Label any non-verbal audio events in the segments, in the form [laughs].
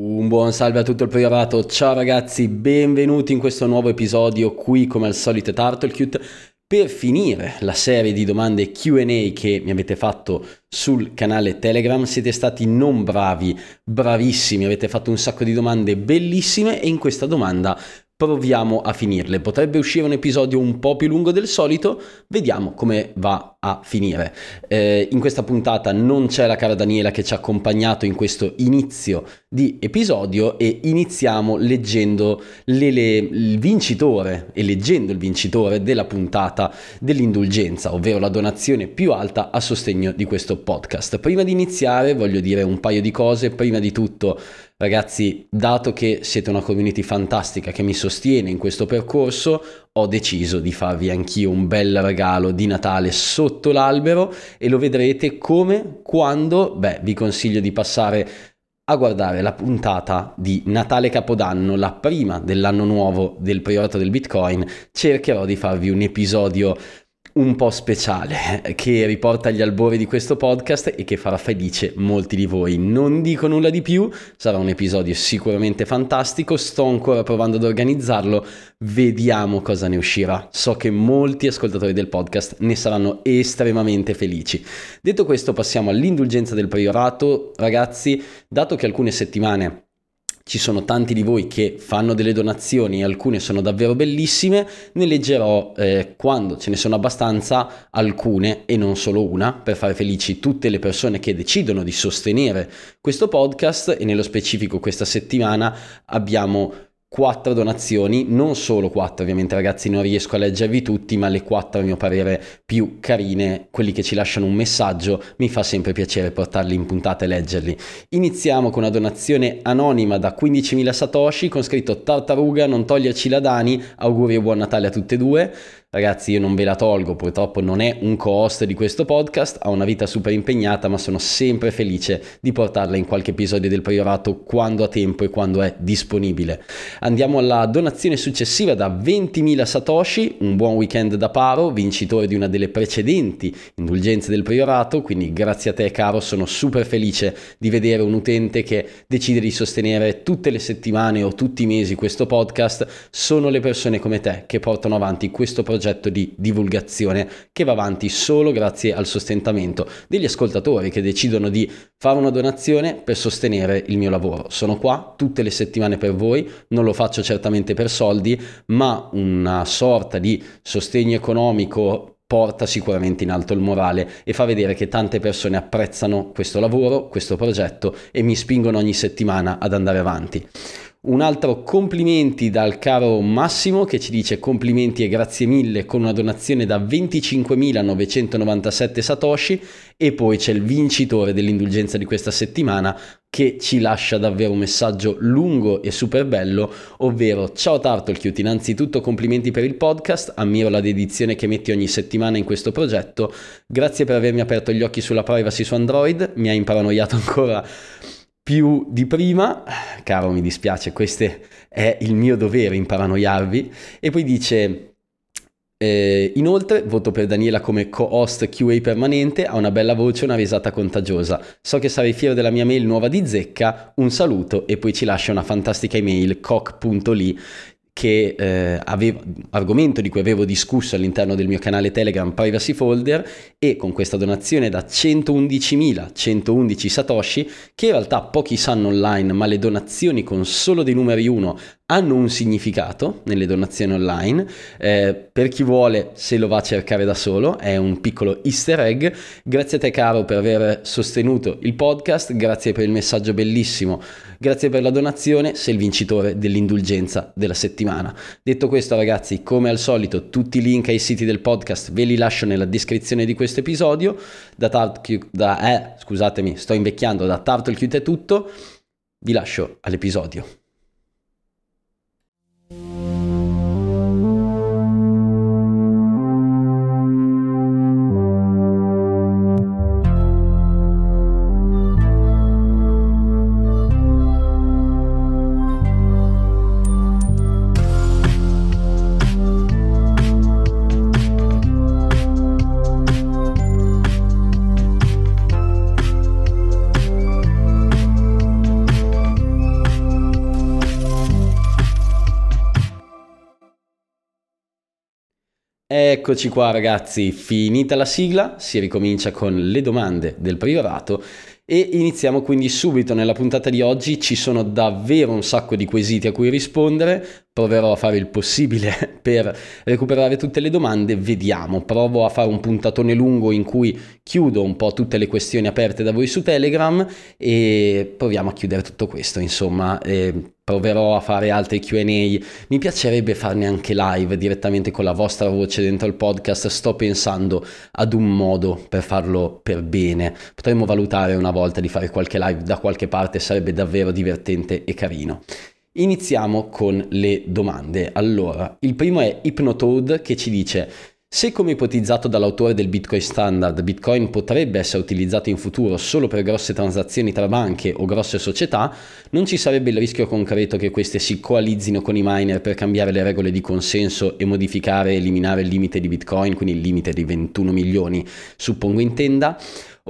Un buon salve a tutto il priorato, ciao ragazzi, benvenuti in questo nuovo episodio qui come al solito Turtlecute per finire la serie di domande Q&A che mi avete fatto sul canale Telegram. Siete stati non bravi, bravissimi, avete fatto un sacco di domande bellissime e in questa domanda proviamo a finirle. Potrebbe uscire un episodio un po' più lungo del solito, vediamo come va a finire. Eh, in questa puntata non c'è la cara Daniela che ci ha accompagnato in questo inizio di episodio e iniziamo leggendo le, le, il vincitore e leggendo il vincitore della puntata dell'indulgenza, ovvero la donazione più alta a sostegno di questo podcast. Prima di iniziare voglio dire un paio di cose, prima di tutto Ragazzi, dato che siete una community fantastica che mi sostiene in questo percorso, ho deciso di farvi anch'io un bel regalo di Natale sotto l'albero e lo vedrete come, quando, beh, vi consiglio di passare a guardare la puntata di Natale Capodanno, la prima dell'anno nuovo del priorato del Bitcoin, cercherò di farvi un episodio un po' speciale che riporta gli albori di questo podcast e che farà felice molti di voi. Non dico nulla di più, sarà un episodio sicuramente fantastico, sto ancora provando ad organizzarlo, vediamo cosa ne uscirà. So che molti ascoltatori del podcast ne saranno estremamente felici. Detto questo passiamo all'indulgenza del priorato. Ragazzi, dato che alcune settimane ci sono tanti di voi che fanno delle donazioni, alcune sono davvero bellissime, ne leggerò eh, quando ce ne sono abbastanza alcune e non solo una per fare felici tutte le persone che decidono di sostenere questo podcast e nello specifico questa settimana abbiamo quattro donazioni, non solo quattro ovviamente ragazzi, non riesco a leggervi tutti, ma le quattro a mio parere più carine, quelli che ci lasciano un messaggio, mi fa sempre piacere portarli in puntata e leggerli. Iniziamo con una donazione anonima da 15.000 satoshi con scritto Tartaruga, non toglierci la Dani, auguri e buon Natale a tutte e due. Ragazzi, io non ve la tolgo, purtroppo non è un co-host di questo podcast, ha una vita super impegnata, ma sono sempre felice di portarla in qualche episodio del Priorato quando ha tempo e quando è disponibile. Andiamo alla donazione successiva da 20.000 Satoshi, un buon weekend da Paro, vincitore di una delle precedenti indulgenze del Priorato, quindi grazie a te caro, sono super felice di vedere un utente che decide di sostenere tutte le settimane o tutti i mesi questo podcast, sono le persone come te che portano avanti questo progetto progetto di divulgazione che va avanti solo grazie al sostentamento degli ascoltatori che decidono di fare una donazione per sostenere il mio lavoro. Sono qua tutte le settimane per voi, non lo faccio certamente per soldi, ma una sorta di sostegno economico porta sicuramente in alto il morale e fa vedere che tante persone apprezzano questo lavoro, questo progetto e mi spingono ogni settimana ad andare avanti. Un altro complimenti dal caro Massimo che ci dice complimenti e grazie mille con una donazione da 25.997 satoshi. E poi c'è il vincitore dell'indulgenza di questa settimana che ci lascia davvero un messaggio lungo e super bello, ovvero ciao Turtlecute, innanzitutto complimenti per il podcast, ammiro la dedizione che metti ogni settimana in questo progetto, grazie per avermi aperto gli occhi sulla privacy su Android, mi ha imparanoiato ancora più di prima, caro mi dispiace, questo è il mio dovere imparanoiarvi, e poi dice, eh, inoltre voto per Daniela come co-host QA permanente, ha una bella voce e una risata contagiosa, so che sarai fiero della mia mail nuova di zecca, un saluto e poi ci lascia una fantastica email coc.li che eh, avevo, argomento di cui avevo discusso all'interno del mio canale Telegram Privacy Folder e con questa donazione da 111.111 satoshi che in realtà pochi sanno online ma le donazioni con solo dei numeri 1 hanno un significato nelle donazioni online. Eh, per chi vuole, se lo va a cercare da solo, è un piccolo easter egg. Grazie a te, caro, per aver sostenuto il podcast. Grazie per il messaggio bellissimo. Grazie per la donazione. Sei il vincitore dell'indulgenza della settimana. Detto questo, ragazzi, come al solito, tutti i link ai siti del podcast ve li lascio nella descrizione di questo episodio. Da, da eh, scusatemi, sto invecchiando. Da Turtle è tutto. Vi lascio all'episodio. Eccoci qua ragazzi, finita la sigla, si ricomincia con le domande del privato e iniziamo quindi subito. Nella puntata di oggi, ci sono davvero un sacco di quesiti a cui rispondere, proverò a fare il possibile [laughs] per recuperare tutte le domande, vediamo, provo a fare un puntatone lungo in cui chiudo un po' tutte le questioni aperte da voi su Telegram e proviamo a chiudere tutto questo, insomma, eh, proverò a fare altri QA, mi piacerebbe farne anche live direttamente con la vostra voce dentro il podcast, sto pensando ad un modo per farlo per bene, potremmo valutare una volta di fare qualche live da qualche parte, sarebbe davvero divertente e carino. Iniziamo con le domande. Allora, il primo è Hypnotoad che ci dice se come ipotizzato dall'autore del Bitcoin Standard, Bitcoin potrebbe essere utilizzato in futuro solo per grosse transazioni tra banche o grosse società, non ci sarebbe il rischio concreto che queste si coalizzino con i miner per cambiare le regole di consenso e modificare e eliminare il limite di Bitcoin, quindi il limite di 21 milioni, suppongo intenda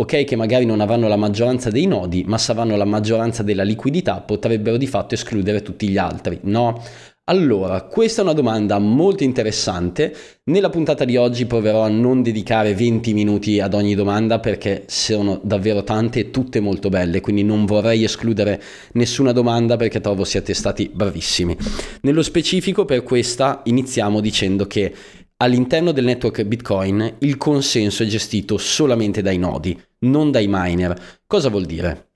ok che magari non avranno la maggioranza dei nodi, ma se avranno la maggioranza della liquidità potrebbero di fatto escludere tutti gli altri, no? Allora, questa è una domanda molto interessante. Nella puntata di oggi proverò a non dedicare 20 minuti ad ogni domanda perché sono davvero tante e tutte molto belle, quindi non vorrei escludere nessuna domanda perché trovo siate stati bravissimi. Nello specifico per questa iniziamo dicendo che all'interno del network Bitcoin il consenso è gestito solamente dai nodi, non dai miner. Cosa vuol dire?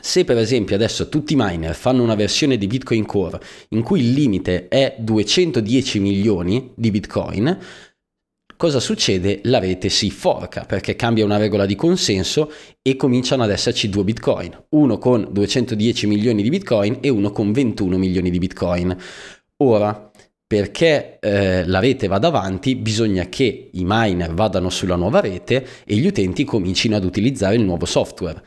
Se per esempio adesso tutti i miner fanno una versione di Bitcoin Core in cui il limite è 210 milioni di Bitcoin, cosa succede? La rete si forca perché cambia una regola di consenso e cominciano ad esserci due Bitcoin, uno con 210 milioni di Bitcoin e uno con 21 milioni di Bitcoin. Ora, perché eh, la rete vada avanti bisogna che i miner vadano sulla nuova rete e gli utenti comincino ad utilizzare il nuovo software.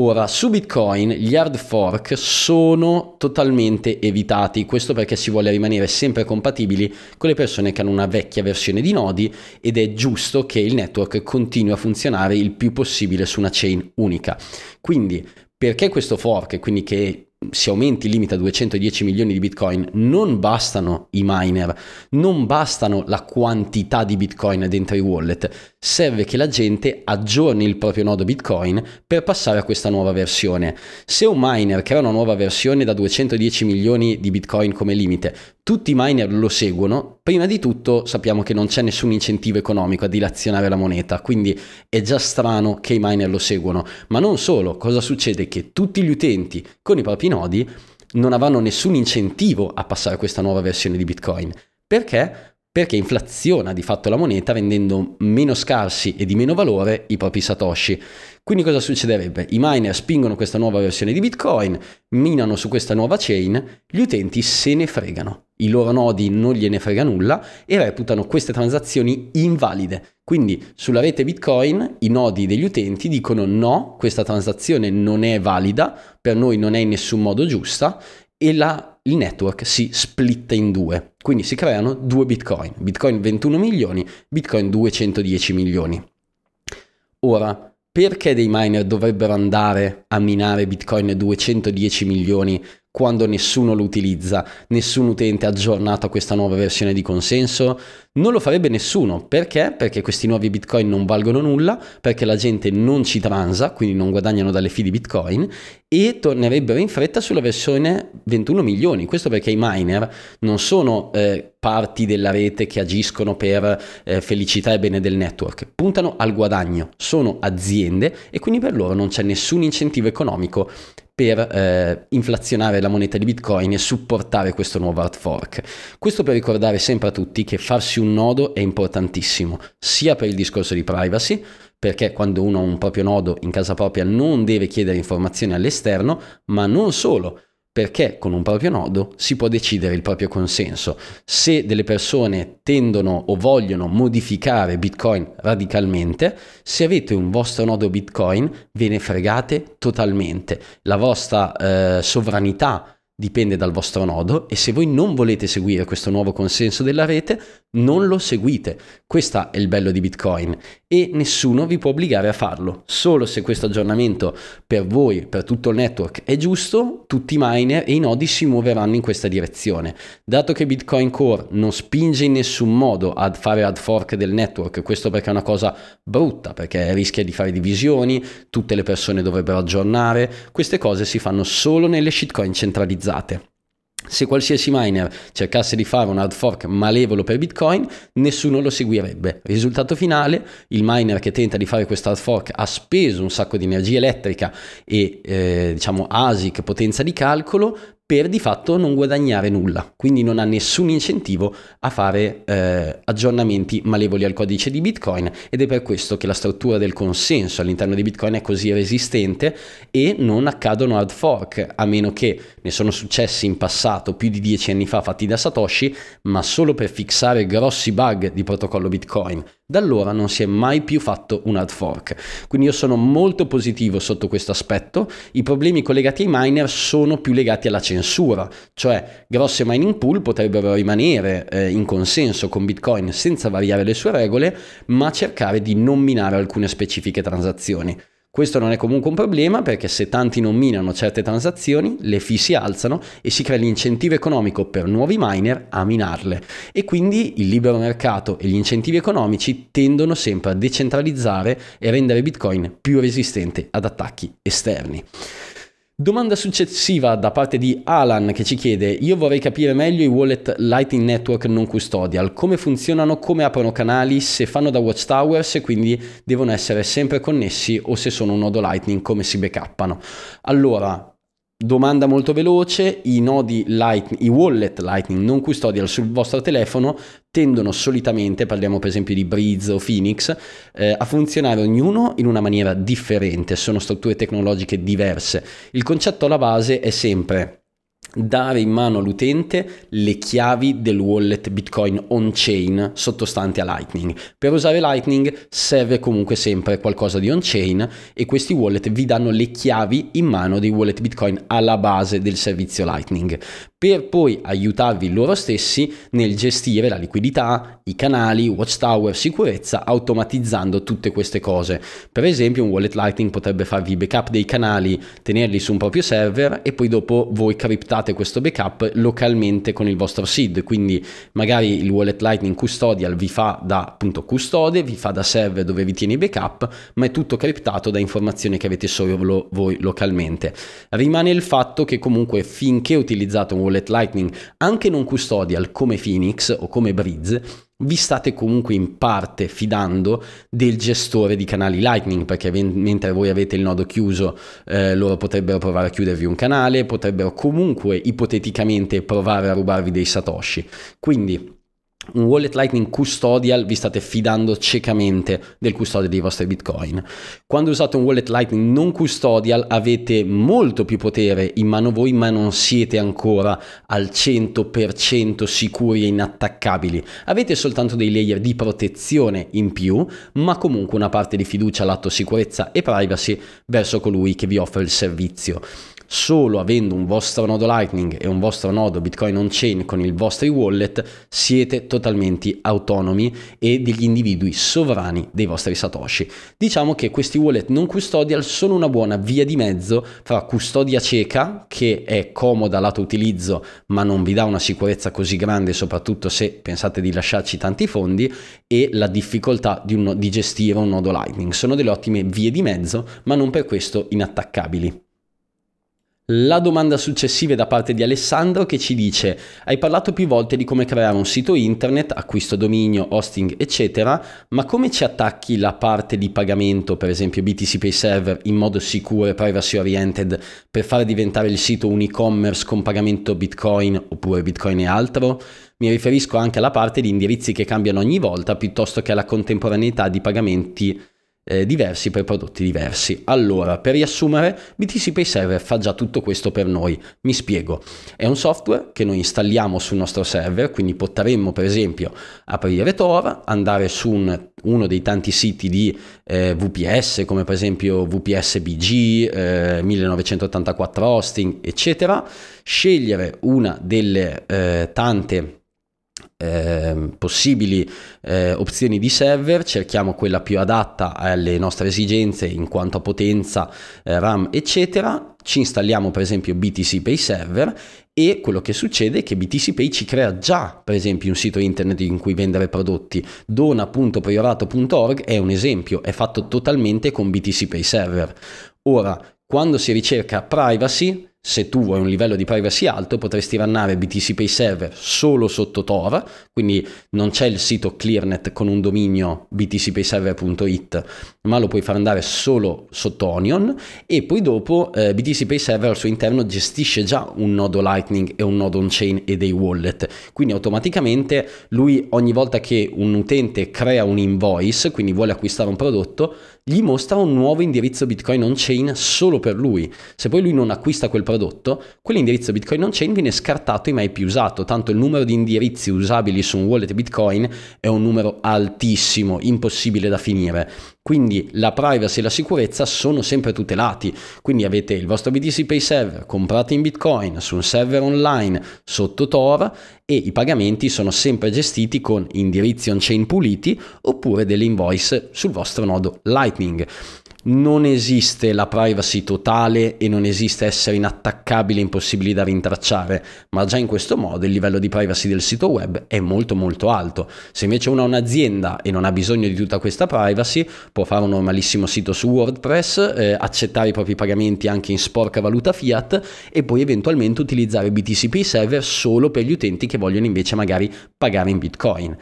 Ora, su Bitcoin gli hard fork sono totalmente evitati, questo perché si vuole rimanere sempre compatibili con le persone che hanno una vecchia versione di nodi ed è giusto che il network continui a funzionare il più possibile su una chain unica. Quindi, perché questo fork, quindi che si aumenti il limite a 210 milioni di bitcoin, non bastano i miner, non bastano la quantità di bitcoin dentro i wallet, serve che la gente aggiorni il proprio nodo bitcoin per passare a questa nuova versione. Se un miner crea una nuova versione da 210 milioni di bitcoin come limite, tutti i miner lo seguono, prima di tutto sappiamo che non c'è nessun incentivo economico a dilazionare la moneta, quindi è già strano che i miner lo seguono, ma non solo, cosa succede? Che tutti gli utenti con i propri nodi non avranno nessun incentivo a passare a questa nuova versione di Bitcoin. Perché? Perché inflaziona di fatto la moneta rendendo meno scarsi e di meno valore i propri satoshi. Quindi cosa succederebbe? I miner spingono questa nuova versione di Bitcoin, minano su questa nuova chain, gli utenti se ne fregano. I loro nodi non gliene frega nulla e reputano queste transazioni invalide. Quindi sulla rete Bitcoin i nodi degli utenti dicono no, questa transazione non è valida, per noi non è in nessun modo giusta e la, il network si splitta in due. Quindi si creano due Bitcoin. Bitcoin 21 milioni, Bitcoin 210 milioni. Ora, perché dei miner dovrebbero andare a minare Bitcoin 210 milioni quando nessuno lo utilizza, nessun utente aggiornato a questa nuova versione di consenso? Non lo farebbe nessuno. Perché? Perché questi nuovi bitcoin non valgono nulla, perché la gente non ci transa, quindi non guadagnano dalle fee di bitcoin e tornerebbero in fretta sulla versione 21 milioni. Questo perché i miner non sono eh, parti della rete che agiscono per eh, felicità e bene del network, puntano al guadagno, sono aziende e quindi per loro non c'è nessun incentivo economico per eh, inflazionare la moneta di Bitcoin e supportare questo nuovo hard fork. Questo per ricordare sempre a tutti che farsi un nodo è importantissimo, sia per il discorso di privacy, perché quando uno ha un proprio nodo in casa propria non deve chiedere informazioni all'esterno, ma non solo, perché con un proprio nodo si può decidere il proprio consenso. Se delle persone tendono o vogliono modificare Bitcoin radicalmente, se avete un vostro nodo Bitcoin ve ne fregate totalmente. La vostra eh, sovranità dipende dal vostro nodo e se voi non volete seguire questo nuovo consenso della rete, non lo seguite. Questo è il bello di Bitcoin e nessuno vi può obbligare a farlo. Solo se questo aggiornamento per voi, per tutto il network è giusto, tutti i miner e i nodi si muoveranno in questa direzione. Dato che Bitcoin Core non spinge in nessun modo a fare hard fork del network, questo perché è una cosa brutta, perché rischia di fare divisioni, tutte le persone dovrebbero aggiornare, queste cose si fanno solo nelle shitcoin centralizzate. Se qualsiasi miner cercasse di fare un hard fork malevolo per Bitcoin, nessuno lo seguirebbe. Risultato finale, il miner che tenta di fare questo hard fork ha speso un sacco di energia elettrica e eh, diciamo ASIC potenza di calcolo per di fatto non guadagnare nulla, quindi non ha nessun incentivo a fare eh, aggiornamenti malevoli al codice di Bitcoin ed è per questo che la struttura del consenso all'interno di Bitcoin è così resistente e non accadono hard fork, a meno che ne sono successi in passato più di dieci anni fa fatti da Satoshi, ma solo per fixare grossi bug di protocollo Bitcoin. Da allora non si è mai più fatto un hard fork. Quindi io sono molto positivo sotto questo aspetto. I problemi collegati ai miner sono più legati alla censura, cioè grosse mining pool potrebbero rimanere eh, in consenso con Bitcoin senza variare le sue regole, ma cercare di non minare alcune specifiche transazioni. Questo non è comunque un problema perché se tanti non minano certe transazioni, le fee si alzano e si crea l'incentivo economico per nuovi miner a minarle. E quindi il libero mercato e gli incentivi economici tendono sempre a decentralizzare e rendere Bitcoin più resistente ad attacchi esterni. Domanda successiva da parte di Alan che ci chiede io vorrei capire meglio i wallet Lightning Network non custodial, come funzionano, come aprono canali, se fanno da watchtowers e quindi devono essere sempre connessi o se sono un nodo Lightning come si backuppano. Allora, Domanda molto veloce, i nodi Lightning, i wallet Lightning non custodial sul vostro telefono tendono solitamente, parliamo per esempio di Breeze o Phoenix, eh, a funzionare ognuno in una maniera differente, sono strutture tecnologiche diverse. Il concetto alla base è sempre dare in mano all'utente le chiavi del wallet Bitcoin on-chain sottostante a Lightning. Per usare Lightning serve comunque sempre qualcosa di on-chain e questi wallet vi danno le chiavi in mano dei wallet Bitcoin alla base del servizio Lightning per poi aiutarvi loro stessi nel gestire la liquidità, i canali, watchtower, sicurezza, automatizzando tutte queste cose. Per esempio un wallet Lightning potrebbe farvi backup dei canali, tenerli su un proprio server e poi dopo voi criptate questo backup localmente con il vostro seed, quindi magari il wallet Lightning custodial vi fa da appunto custode, vi fa da server dove vi tiene i backup, ma è tutto criptato da informazioni che avete solo voi localmente. Rimane il fatto che comunque finché utilizzate un wallet wallet Lightning anche non custodial come Phoenix o come Breeze, vi state comunque in parte fidando del gestore di canali Lightning perché mentre voi avete il nodo chiuso eh, loro potrebbero provare a chiudervi un canale, potrebbero comunque ipoteticamente provare a rubarvi dei satoshi. Quindi un wallet Lightning custodial vi state fidando ciecamente del custode dei vostri bitcoin. Quando usate un wallet Lightning non custodial avete molto più potere in mano voi ma non siete ancora al 100% sicuri e inattaccabili. Avete soltanto dei layer di protezione in più ma comunque una parte di fiducia lato sicurezza e privacy verso colui che vi offre il servizio solo avendo un vostro nodo Lightning e un vostro nodo Bitcoin on-chain con i vostri wallet siete totalmente autonomi e degli individui sovrani dei vostri Satoshi. Diciamo che questi wallet non custodial sono una buona via di mezzo fra custodia cieca, che è comoda lato utilizzo ma non vi dà una sicurezza così grande, soprattutto se pensate di lasciarci tanti fondi, e la difficoltà di, un, di gestire un nodo Lightning. Sono delle ottime vie di mezzo, ma non per questo inattaccabili. La domanda successiva è da parte di Alessandro che ci dice hai parlato più volte di come creare un sito internet, acquisto dominio, hosting eccetera, ma come ci attacchi la parte di pagamento, per esempio BTC Pay Server, in modo sicuro e privacy oriented per fare diventare il sito un e-commerce con pagamento Bitcoin oppure Bitcoin e altro? Mi riferisco anche alla parte di indirizzi che cambiano ogni volta piuttosto che alla contemporaneità di pagamenti eh, diversi per prodotti diversi. Allora, per riassumere, BTC Pay Server fa già tutto questo per noi. Mi spiego. È un software che noi installiamo sul nostro server, quindi potremmo per esempio aprire Tor, andare su un, uno dei tanti siti di eh, VPS, come per esempio VPS BG, eh, 1984 hosting, eccetera, scegliere una delle eh, tante eh, possibili eh, opzioni di server, cerchiamo quella più adatta alle nostre esigenze in quanto a potenza, eh, RAM, eccetera. Ci installiamo per esempio BTC Pay Server e quello che succede è che BTC Pay ci crea già per esempio un sito internet in cui vendere prodotti. Dona.priorato.org è un esempio, è fatto totalmente con BTC Pay Server. Ora, quando si ricerca privacy, se tu vuoi un livello di privacy alto potresti rannare BTC Pay Server solo sotto Tor, quindi non c'è il sito ClearNet con un dominio btcpayserver.it, ma lo puoi far andare solo sotto Onion e poi dopo eh, BTC Pay Server al suo interno gestisce già un nodo Lightning e un nodo on-chain e dei wallet, quindi automaticamente lui ogni volta che un utente crea un invoice, quindi vuole acquistare un prodotto, gli mostra un nuovo indirizzo Bitcoin on-chain solo per lui. Se poi lui non acquista quel prodotto, quell'indirizzo Bitcoin on-chain viene scartato e mai più usato, tanto il numero di indirizzi usabili su un wallet Bitcoin è un numero altissimo, impossibile da finire. Quindi la privacy e la sicurezza sono sempre tutelati. Quindi avete il vostro BTC Pay server comprato in Bitcoin su un server online sotto Tor e i pagamenti sono sempre gestiti con indirizzi on-chain puliti oppure delle invoice sul vostro nodo Lightning non esiste la privacy totale e non esiste essere inattaccabili e impossibili da rintracciare, ma già in questo modo il livello di privacy del sito web è molto molto alto. Se invece uno ha un'azienda e non ha bisogno di tutta questa privacy, può fare un normalissimo sito su WordPress, eh, accettare i propri pagamenti anche in sporca valuta fiat e poi eventualmente utilizzare BTCP server solo per gli utenti che vogliono invece magari pagare in Bitcoin.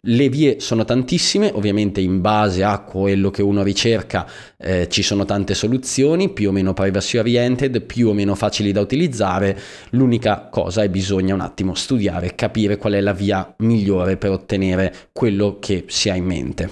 Le vie sono tantissime, ovviamente in base a quello che uno ricerca eh, ci sono tante soluzioni, più o meno privacy oriented, più o meno facili da utilizzare. L'unica cosa è bisogna un attimo studiare, capire qual è la via migliore per ottenere quello che si ha in mente.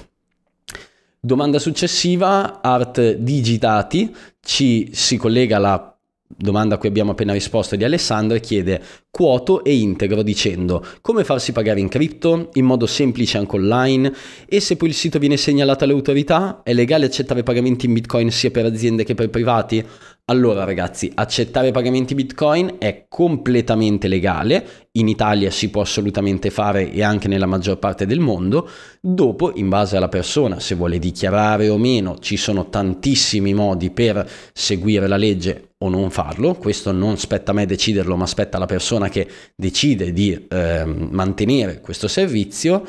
Domanda successiva, Art Digitati, ci si collega alla domanda a cui abbiamo appena risposto di Alessandro e chiede quoto e integro dicendo come farsi pagare in cripto? In modo semplice anche online? E se poi il sito viene segnalato alle autorità? È legale accettare pagamenti in bitcoin sia per aziende che per privati? Allora ragazzi, accettare pagamenti Bitcoin è completamente legale, in Italia si può assolutamente fare e anche nella maggior parte del mondo, dopo in base alla persona se vuole dichiarare o meno ci sono tantissimi modi per seguire la legge o non farlo, questo non spetta a me deciderlo ma spetta alla persona che decide di eh, mantenere questo servizio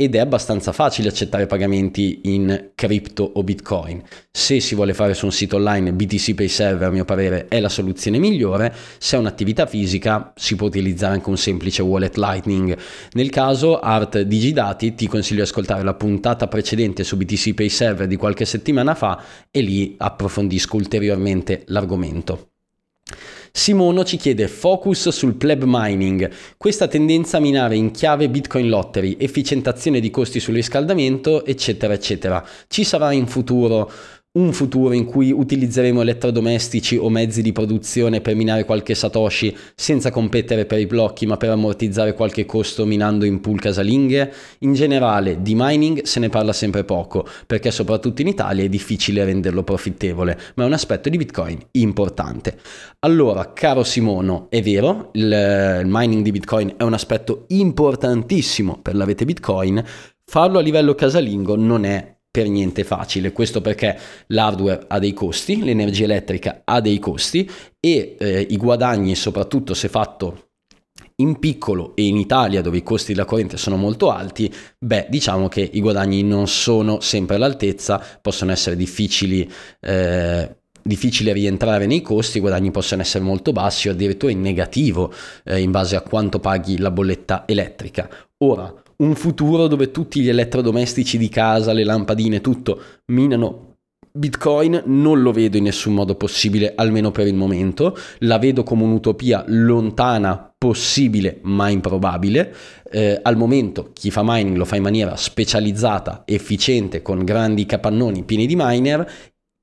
ed è abbastanza facile accettare pagamenti in cripto o bitcoin. Se si vuole fare su un sito online BTC Pay Server a mio parere è la soluzione migliore, se è un'attività fisica si può utilizzare anche un semplice wallet Lightning. Nel caso Art Digidati ti consiglio di ascoltare la puntata precedente su BTC Pay Server di qualche settimana fa e lì approfondisco ulteriormente l'argomento. Simono ci chiede focus sul pleb mining, questa tendenza a minare in chiave Bitcoin Lottery, efficientazione di costi sul riscaldamento, eccetera, eccetera. Ci sarà in futuro un futuro in cui utilizzeremo elettrodomestici o mezzi di produzione per minare qualche satoshi senza competere per i blocchi ma per ammortizzare qualche costo minando in pool casalinghe? In generale di mining se ne parla sempre poco perché soprattutto in Italia è difficile renderlo profittevole ma è un aspetto di Bitcoin importante. Allora caro Simono è vero il, mining di Bitcoin è un aspetto importantissimo per la rete Bitcoin farlo a livello casalingo non è per niente facile, questo perché l'hardware ha dei costi, l'energia elettrica ha dei costi e eh, i guadagni, soprattutto se fatto in piccolo e in Italia dove i costi della corrente sono molto alti, beh, diciamo che i guadagni non sono sempre all'altezza, possono essere difficili. Eh, difficile rientrare nei costi, i guadagni possono essere molto bassi o addirittura in negativo eh, in base a quanto paghi la bolletta elettrica. Ora, un futuro dove tutti gli elettrodomestici di casa, le lampadine, tutto minano Bitcoin non lo vedo in nessun modo possibile, almeno per il momento. La vedo come un'utopia lontana, possibile, ma improbabile. Eh, al momento chi fa mining lo fa in maniera specializzata, efficiente, con grandi capannoni pieni di miner.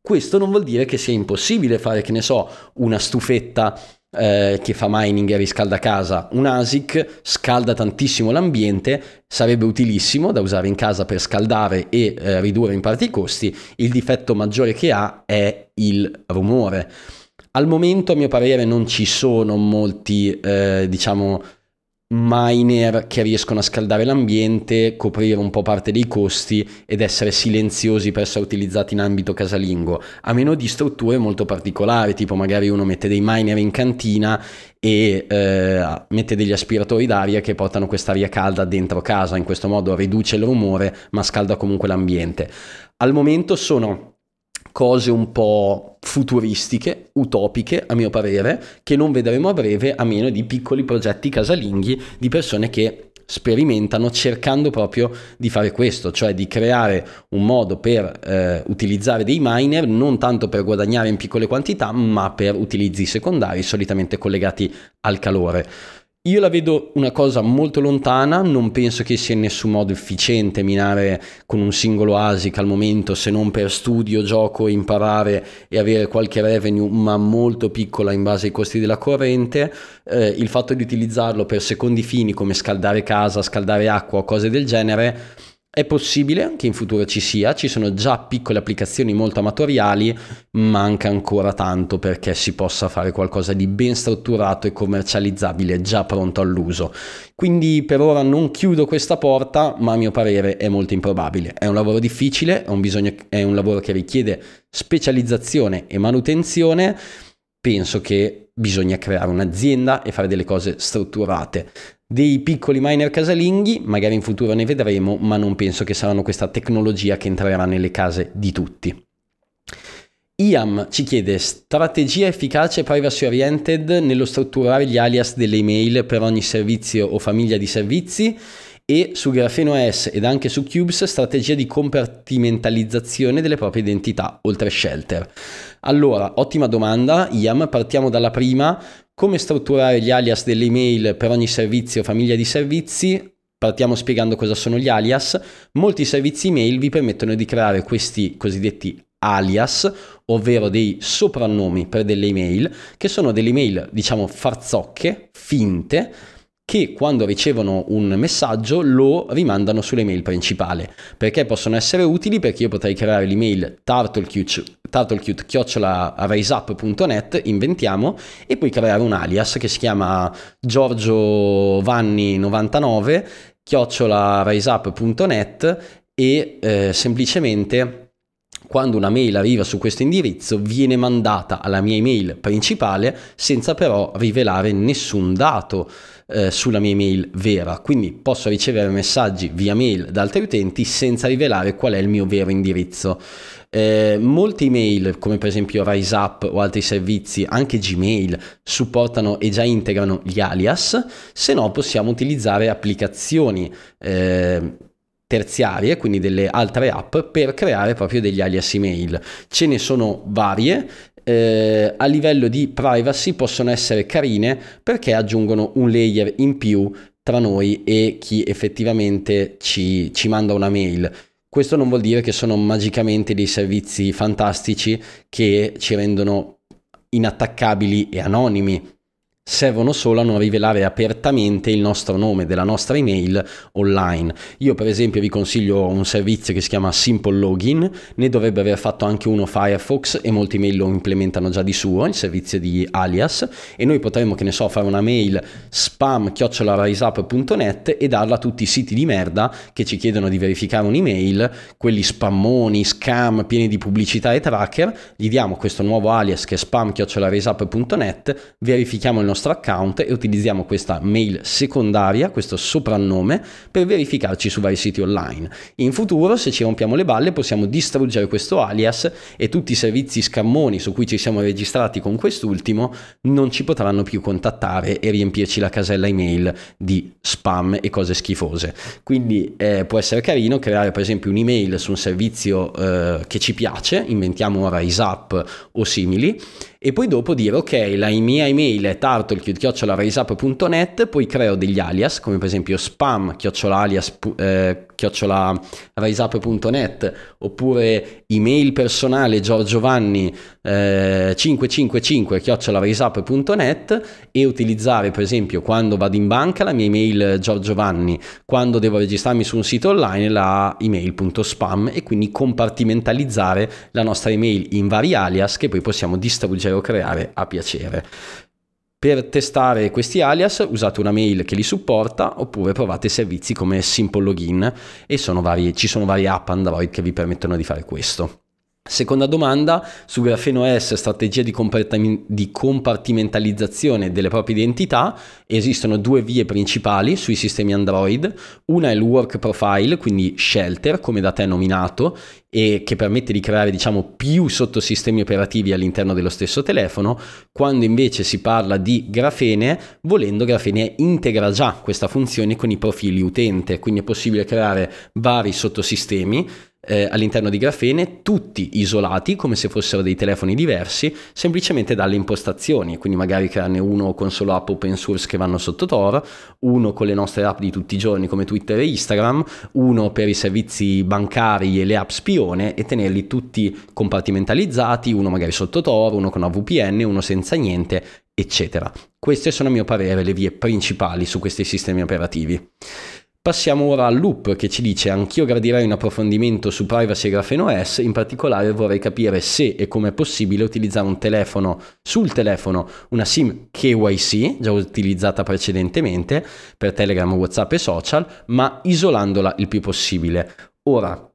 Questo non vuol dire che sia impossibile fare, che ne so, una stufetta eh, che fa mining e riscalda casa, un ASIC scalda tantissimo l'ambiente, sarebbe utilissimo da usare in casa per scaldare e eh, ridurre in parte i costi, il difetto maggiore che ha è il rumore. Al momento a mio parere non ci sono molti, eh, diciamo, miner che riescono a scaldare l'ambiente, coprire un po' parte dei costi ed essere silenziosi per essere utilizzati in ambito casalingo, a meno di strutture molto particolari, tipo magari uno mette dei miner in cantina e eh, mette degli aspiratori d'aria che portano quest'aria calda dentro casa, in questo modo riduce il rumore ma scalda comunque l'ambiente. Al momento sono cose un po' futuristiche, utopiche a mio parere, che non vedremo a breve a meno di piccoli progetti casalinghi di persone che sperimentano cercando proprio di fare questo, cioè di creare un modo per eh, utilizzare dei miner non tanto per guadagnare in piccole quantità, ma per utilizzi secondari solitamente collegati al calore. Io la vedo una cosa molto lontana, non penso che sia in nessun modo efficiente minare con un singolo ASIC al momento, se non per studio, gioco, imparare e avere qualche revenue, ma molto piccola in base ai costi della corrente. Eh, il fatto di utilizzarlo per secondi fini come scaldare casa, scaldare acqua o cose del genere è possibile che in futuro ci sia, ci sono già piccole applicazioni molto amatoriali, manca ancora tanto perché si possa fare qualcosa di ben strutturato e commercializzabile già pronto all'uso. Quindi per ora non chiudo questa porta, ma a mio parere è molto improbabile. È un lavoro difficile, è un, bisogno, è un lavoro che richiede specializzazione e manutenzione. Penso che bisogna creare un'azienda e fare delle cose strutturate dei piccoli miner casalinghi, magari in futuro ne vedremo, ma non penso che saranno questa tecnologia che entrerà nelle case di tutti. IAM ci chiede strategia efficace privacy oriented nello strutturare gli alias delle email per ogni servizio o famiglia di servizi e su Grafeno S ed anche su Cubes strategia di compartimentalizzazione delle proprie identità oltre shelter. Allora, ottima domanda, IAM, partiamo dalla prima, come strutturare gli alias delle email per ogni servizio o famiglia di servizi? Partiamo spiegando cosa sono gli alias. Molti servizi email vi permettono di creare questi cosiddetti alias, ovvero dei soprannomi per delle email, che sono delle email, diciamo, farzocche, finte, che quando ricevono un messaggio lo rimandano sull'email principale. Perché possono essere utili? Perché io potrei creare l'email turtlecute.raiseup.net, inventiamo, e poi creare un alias che si chiama giorgiovanni99 chiocciolaraiseup.net e eh, semplicemente quando una mail arriva su questo indirizzo viene mandata alla mia email principale senza però rivelare nessun dato eh, sulla mia email vera, quindi posso ricevere messaggi via mail da altri utenti senza rivelare qual è il mio vero indirizzo. Eh, molte email, come per esempio RiseUp o altri servizi, anche Gmail, supportano e già integrano gli alias, se no possiamo utilizzare applicazioni eh, terziarie, quindi delle altre app, per creare proprio degli alias email. Ce ne sono varie, eh, a livello di privacy possono essere carine perché aggiungono un layer in più tra noi e chi effettivamente ci, ci manda una mail. Questo non vuol dire che sono magicamente dei servizi fantastici che ci rendono inattaccabili e anonimi, servono solo a non rivelare apertamente il nostro nome della nostra email online. Io per esempio vi consiglio un servizio che si chiama Simple Login, ne dovrebbe aver fatto anche uno Firefox e molti mail lo implementano già di suo, il servizio di alias. E noi potremmo che ne so fare una mail spam chiocciolaraiseup.net e darla a tutti i siti di merda che ci chiedono di verificare un'email, quelli spammoni, scam, pieni di pubblicità e tracker, gli diamo questo nuovo alias che è spam chiocciolaraiseup.net, verifichiamo il nostro nostro account e utilizziamo questa mail secondaria, questo soprannome, per verificarci su vari siti online. In futuro, se ci rompiamo le balle, possiamo distruggere questo alias e tutti i servizi scammoni su cui ci siamo registrati con quest'ultimo non ci potranno più contattare e riempirci la casella email di spam e cose schifose. Quindi eh, può essere carino creare per esempio un'email su un servizio eh, che ci piace, inventiamo ora ISAP o simili e poi dopo dire ok la mia email è turtle.raiseup.net poi creo degli alias come per esempio spam eh, chiocciolaraiseup.net oppure email personale giorgiovanni eh, 555 chiocciolaraiseup.net e utilizzare per esempio quando vado in banca la mia email giorgiovanni quando devo registrarmi su un sito online la email.spam e quindi compartimentalizzare la nostra email in vari alias che poi possiamo distruggere o creare a piacere. Per testare questi alias usate una mail che li supporta oppure provate servizi come Simple Login e sono vari, ci sono varie app Android che vi permettono di fare questo. Seconda domanda, su Grafeno S, strategia di, compartimentalizzazione delle proprie identità, esistono due vie principali sui sistemi Android, una è il work profile, quindi shelter, come da te nominato, e che permette di creare diciamo più sottosistemi operativi all'interno dello stesso telefono, quando invece si parla di Grafene, volendo Grafene integra già questa funzione con i profili utente, quindi è possibile creare vari sottosistemi eh, all'interno di Grafene, tutti isolati come se fossero dei telefoni diversi, semplicemente dalle impostazioni, quindi magari crearne uno con solo app open source che vanno sotto Tor, uno con le nostre app di tutti i giorni come Twitter e Instagram, uno per i servizi bancari e le app spione e tenerli tutti compartimentalizzati, uno magari sotto Tor, uno con una VPN, uno senza niente, eccetera. Queste sono a mio parere le vie principali su questi sistemi operativi. Passiamo ora al loop che ci dice anch'io gradirei un approfondimento su privacy e grafeno S, in particolare vorrei capire se e come è possibile utilizzare un telefono, sul telefono una SIM KYC, già utilizzata precedentemente per Telegram, Whatsapp e social, ma isolandola il più possibile. Ora,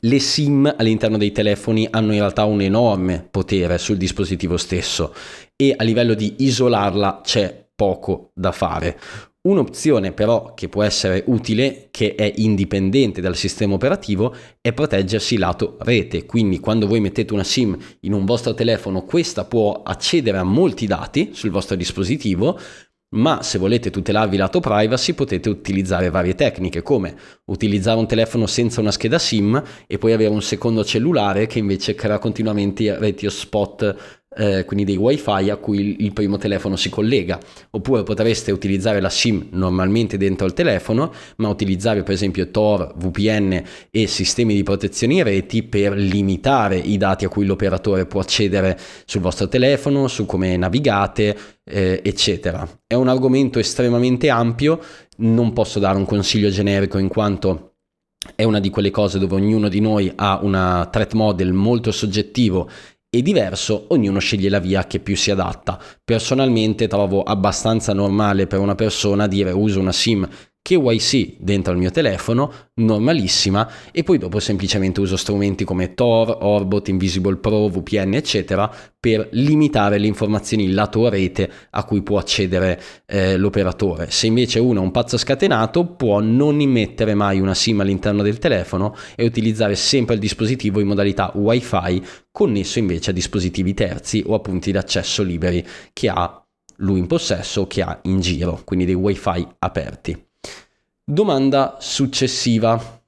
le SIM all'interno dei telefoni hanno in realtà un enorme potere sul dispositivo stesso e a livello di isolarla c'è poco da fare. Un'opzione però che può essere utile, che è indipendente dal sistema operativo, è proteggersi lato rete. Quindi quando voi mettete una SIM in un vostro telefono, questa può accedere a molti dati sul vostro dispositivo, ma se volete tutelarvi lato privacy potete utilizzare varie tecniche come utilizzare un telefono senza una scheda SIM e poi avere un secondo cellulare che invece crea continuamente reti hotspot eh, quindi dei wifi a cui il, primo telefono si collega oppure potreste utilizzare la SIM normalmente dentro il telefono ma utilizzare per esempio Tor, VPN e sistemi di protezione in reti per limitare i dati a cui l'operatore può accedere sul vostro telefono, su come navigate eh, eccetera. È un argomento estremamente ampio, non posso dare un consiglio generico in quanto è una di quelle cose dove ognuno di noi ha una threat model molto soggettivo e diverso, ognuno sceglie la via che più si adatta. Personalmente trovo abbastanza normale per una persona dire uso una SIM KYC dentro il mio telefono, normalissima, e poi dopo semplicemente uso strumenti come Tor, Orbot, Invisible Pro, VPN, eccetera, per limitare le informazioni lato rete a cui può accedere eh, l'operatore. Se invece uno è un pazzo scatenato, può non immettere mai una SIM all'interno del telefono e utilizzare sempre il dispositivo in modalità Wi-Fi, connesso invece a dispositivi terzi o a punti d'accesso liberi che ha lui in possesso o che ha in giro, quindi dei Wi-Fi aperti. Domanda successiva.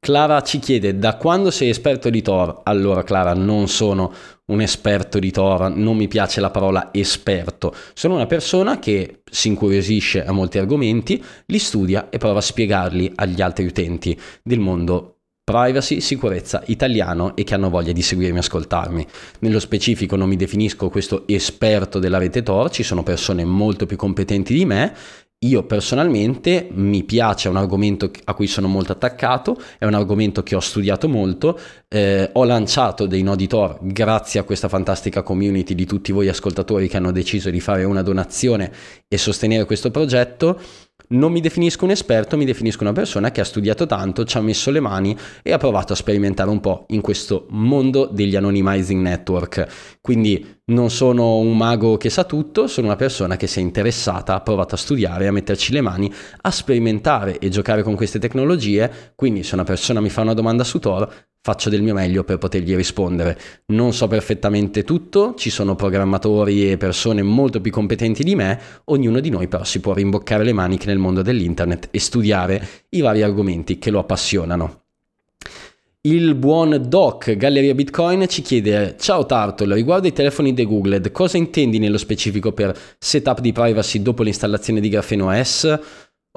Clara ci chiede da quando sei esperto di Tor? Allora Clara, non sono un esperto di Tor, non mi piace la parola esperto, sono una persona che si incuriosisce a molti argomenti, li studia e prova a spiegarli agli altri utenti del mondo privacy, sicurezza italiano e che hanno voglia di seguirmi e ascoltarmi. Nello specifico non mi definisco questo esperto della rete Tor, ci sono persone molto più competenti di me io personalmente mi piace, è un argomento a cui sono molto attaccato, è un argomento che ho studiato molto, eh, ho lanciato dei nodi Tor grazie a questa fantastica community di tutti voi ascoltatori che hanno deciso di fare una donazione e sostenere questo progetto non mi definisco un esperto, mi definisco una persona che ha studiato tanto, ci ha messo le mani e ha provato a sperimentare un po' in questo mondo degli anonymizing network. Quindi non sono un mago che sa tutto, sono una persona che si è interessata, ha provato a studiare, a metterci le mani, a sperimentare e giocare con queste tecnologie. Quindi se una persona mi fa una domanda su Tor, faccio del mio meglio per potergli rispondere. Non so perfettamente tutto, ci sono programmatori e persone molto più competenti di me, ognuno di noi però si può rimboccare le maniche nel mondo dell'internet e studiare i vari argomenti che lo appassionano. Il buon Doc Galleria Bitcoin ci chiede Ciao Tartle, riguardo i telefoni degoogled, cosa intendi nello specifico per setup di privacy dopo l'installazione di Grafeno S?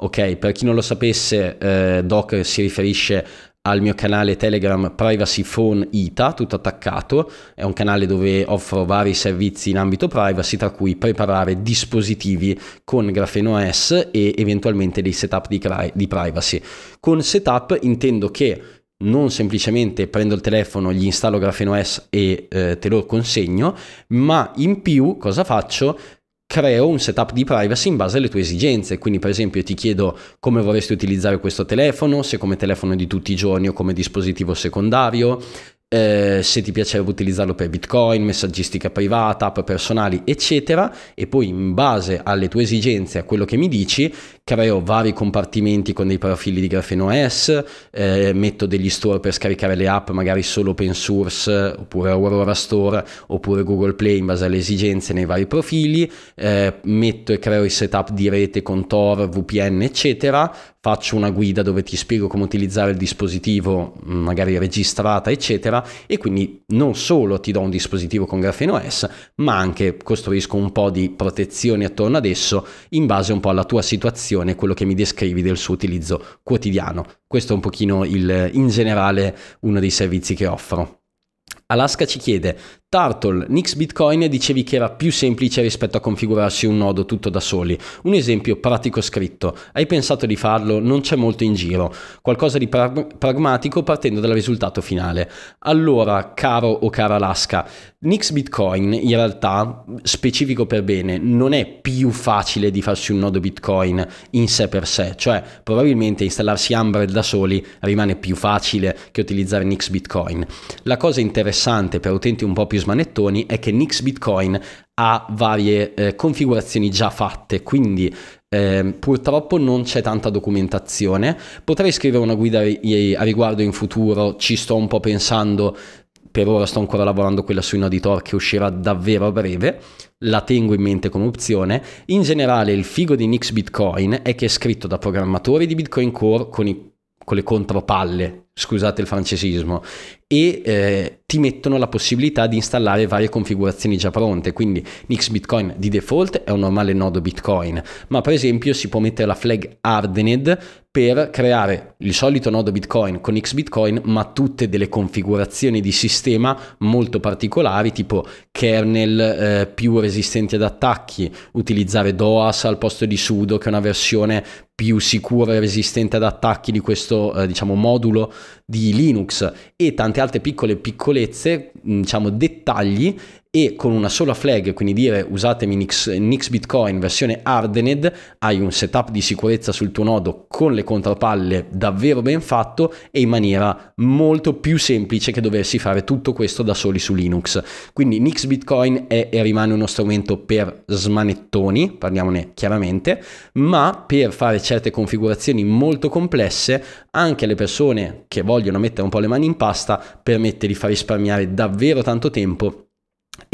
Ok, per chi non lo sapesse, eh, Doc si riferisce al mio canale Telegram Privacy Phone ITA, tutto attaccato, è un canale dove offro vari servizi in ambito privacy, tra cui preparare dispositivi con Grafeno S e eventualmente dei setup di, di privacy. Con setup intendo che non semplicemente prendo il telefono, gli installo Grafeno S e eh, te lo consegno, ma in più cosa faccio? creo un setup di privacy in base alle tue esigenze. Quindi, per esempio, ti chiedo come vorresti utilizzare questo telefono, se come telefono di tutti i giorni o come dispositivo secondario, eh, se ti piacerebbe utilizzarlo per bitcoin, messaggistica privata, app personali, eccetera, e poi in base alle tue esigenze, a quello che mi dici, creo vari compartimenti con dei profili di Grafeno OS, eh, metto degli store per scaricare le app, magari solo open source, oppure Aurora Store, oppure Google Play in base alle esigenze nei vari profili, eh, metto e creo i setup di rete con Tor, VPN, eccetera, faccio una guida dove ti spiego come utilizzare il dispositivo, magari registrata, eccetera, e quindi non solo ti do un dispositivo con Grafeno OS, ma anche costruisco un po' di protezioni attorno ad esso in base un po' alla tua situazione quello che mi descrivi del suo utilizzo quotidiano. Questo è un pochino il, in generale uno dei servizi che offro. Alaska ci chiede, Turtle, Nix Bitcoin dicevi che era più semplice rispetto a configurarsi un nodo tutto da soli. Un esempio pratico scritto. Hai pensato di farlo? Non c'è molto in giro. Qualcosa di prag- pragmatico partendo dal risultato finale. Allora, caro o cara Alaska, Nix Bitcoin in realtà, specifico per bene, non è più facile di farsi un nodo Bitcoin in sé per sé. Cioè, probabilmente installarsi Umbrel da soli rimane più facile che utilizzare Nix Bitcoin. La cosa interessante per utenti un po' più smanettoni è che Nix Bitcoin ha varie eh, configurazioni già fatte, quindi eh, purtroppo non c'è tanta documentazione. Potrei scrivere una guida a riguardo in futuro, ci sto un po' pensando, per ora sto ancora lavorando quella sui nodi Tor che uscirà davvero a breve, la tengo in mente come opzione. In generale il figo di Nix Bitcoin è che è scritto da programmatori di Bitcoin Core con, i, con le contropalle, scusate il francesismo, e eh, ti mettono la possibilità di installare varie configurazioni già pronte. Quindi Nix Bitcoin di default è un normale nodo Bitcoin, ma per esempio si può mettere la flag Hardened per creare il solito nodo Bitcoin con X Bitcoin, ma tutte delle configurazioni di sistema molto particolari, tipo kernel eh, più resistenti ad attacchi, utilizzare DOAS al posto di sudo, che è una versione più sicura e resistente ad attacchi di questo eh, diciamo modulo di Linux e tante altre piccole piccolezze, diciamo dettagli e con una sola flag, quindi dire usatemi Nix, Nix Bitcoin versione hardened, hai un setup di sicurezza sul tuo nodo con le contropalle davvero ben fatto e in maniera molto più semplice che doversi fare tutto questo da soli su Linux. Quindi Nix Bitcoin è e rimane uno strumento per smanettoni, parliamone chiaramente, ma per fare certe configurazioni molto complesse anche alle persone che vogliono mettere un po' le mani in pasta permette di far risparmiare davvero tanto tempo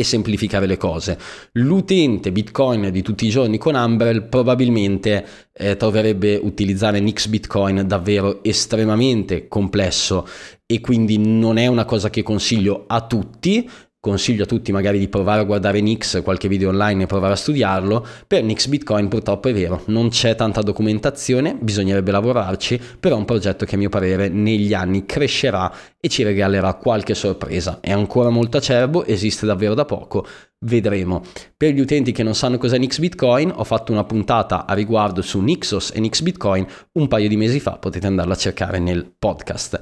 e semplificare le cose. L'utente Bitcoin di tutti i giorni con Umbrel probabilmente eh, troverebbe utilizzare Nix Bitcoin davvero estremamente complesso e quindi non è una cosa che consiglio a tutti, consiglio a tutti magari di provare a guardare Nix, qualche video online e provare a studiarlo. Per Nix Bitcoin purtroppo è vero, non c'è tanta documentazione, bisognerebbe lavorarci, però è un progetto che a mio parere negli anni crescerà e ci regalerà qualche sorpresa. È ancora molto acerbo, esiste davvero da poco, vedremo. Per gli utenti che non sanno cos'è Nix Bitcoin, ho fatto una puntata a riguardo su Nixos e Nix Bitcoin un paio di mesi fa, potete andarla a cercare nel podcast.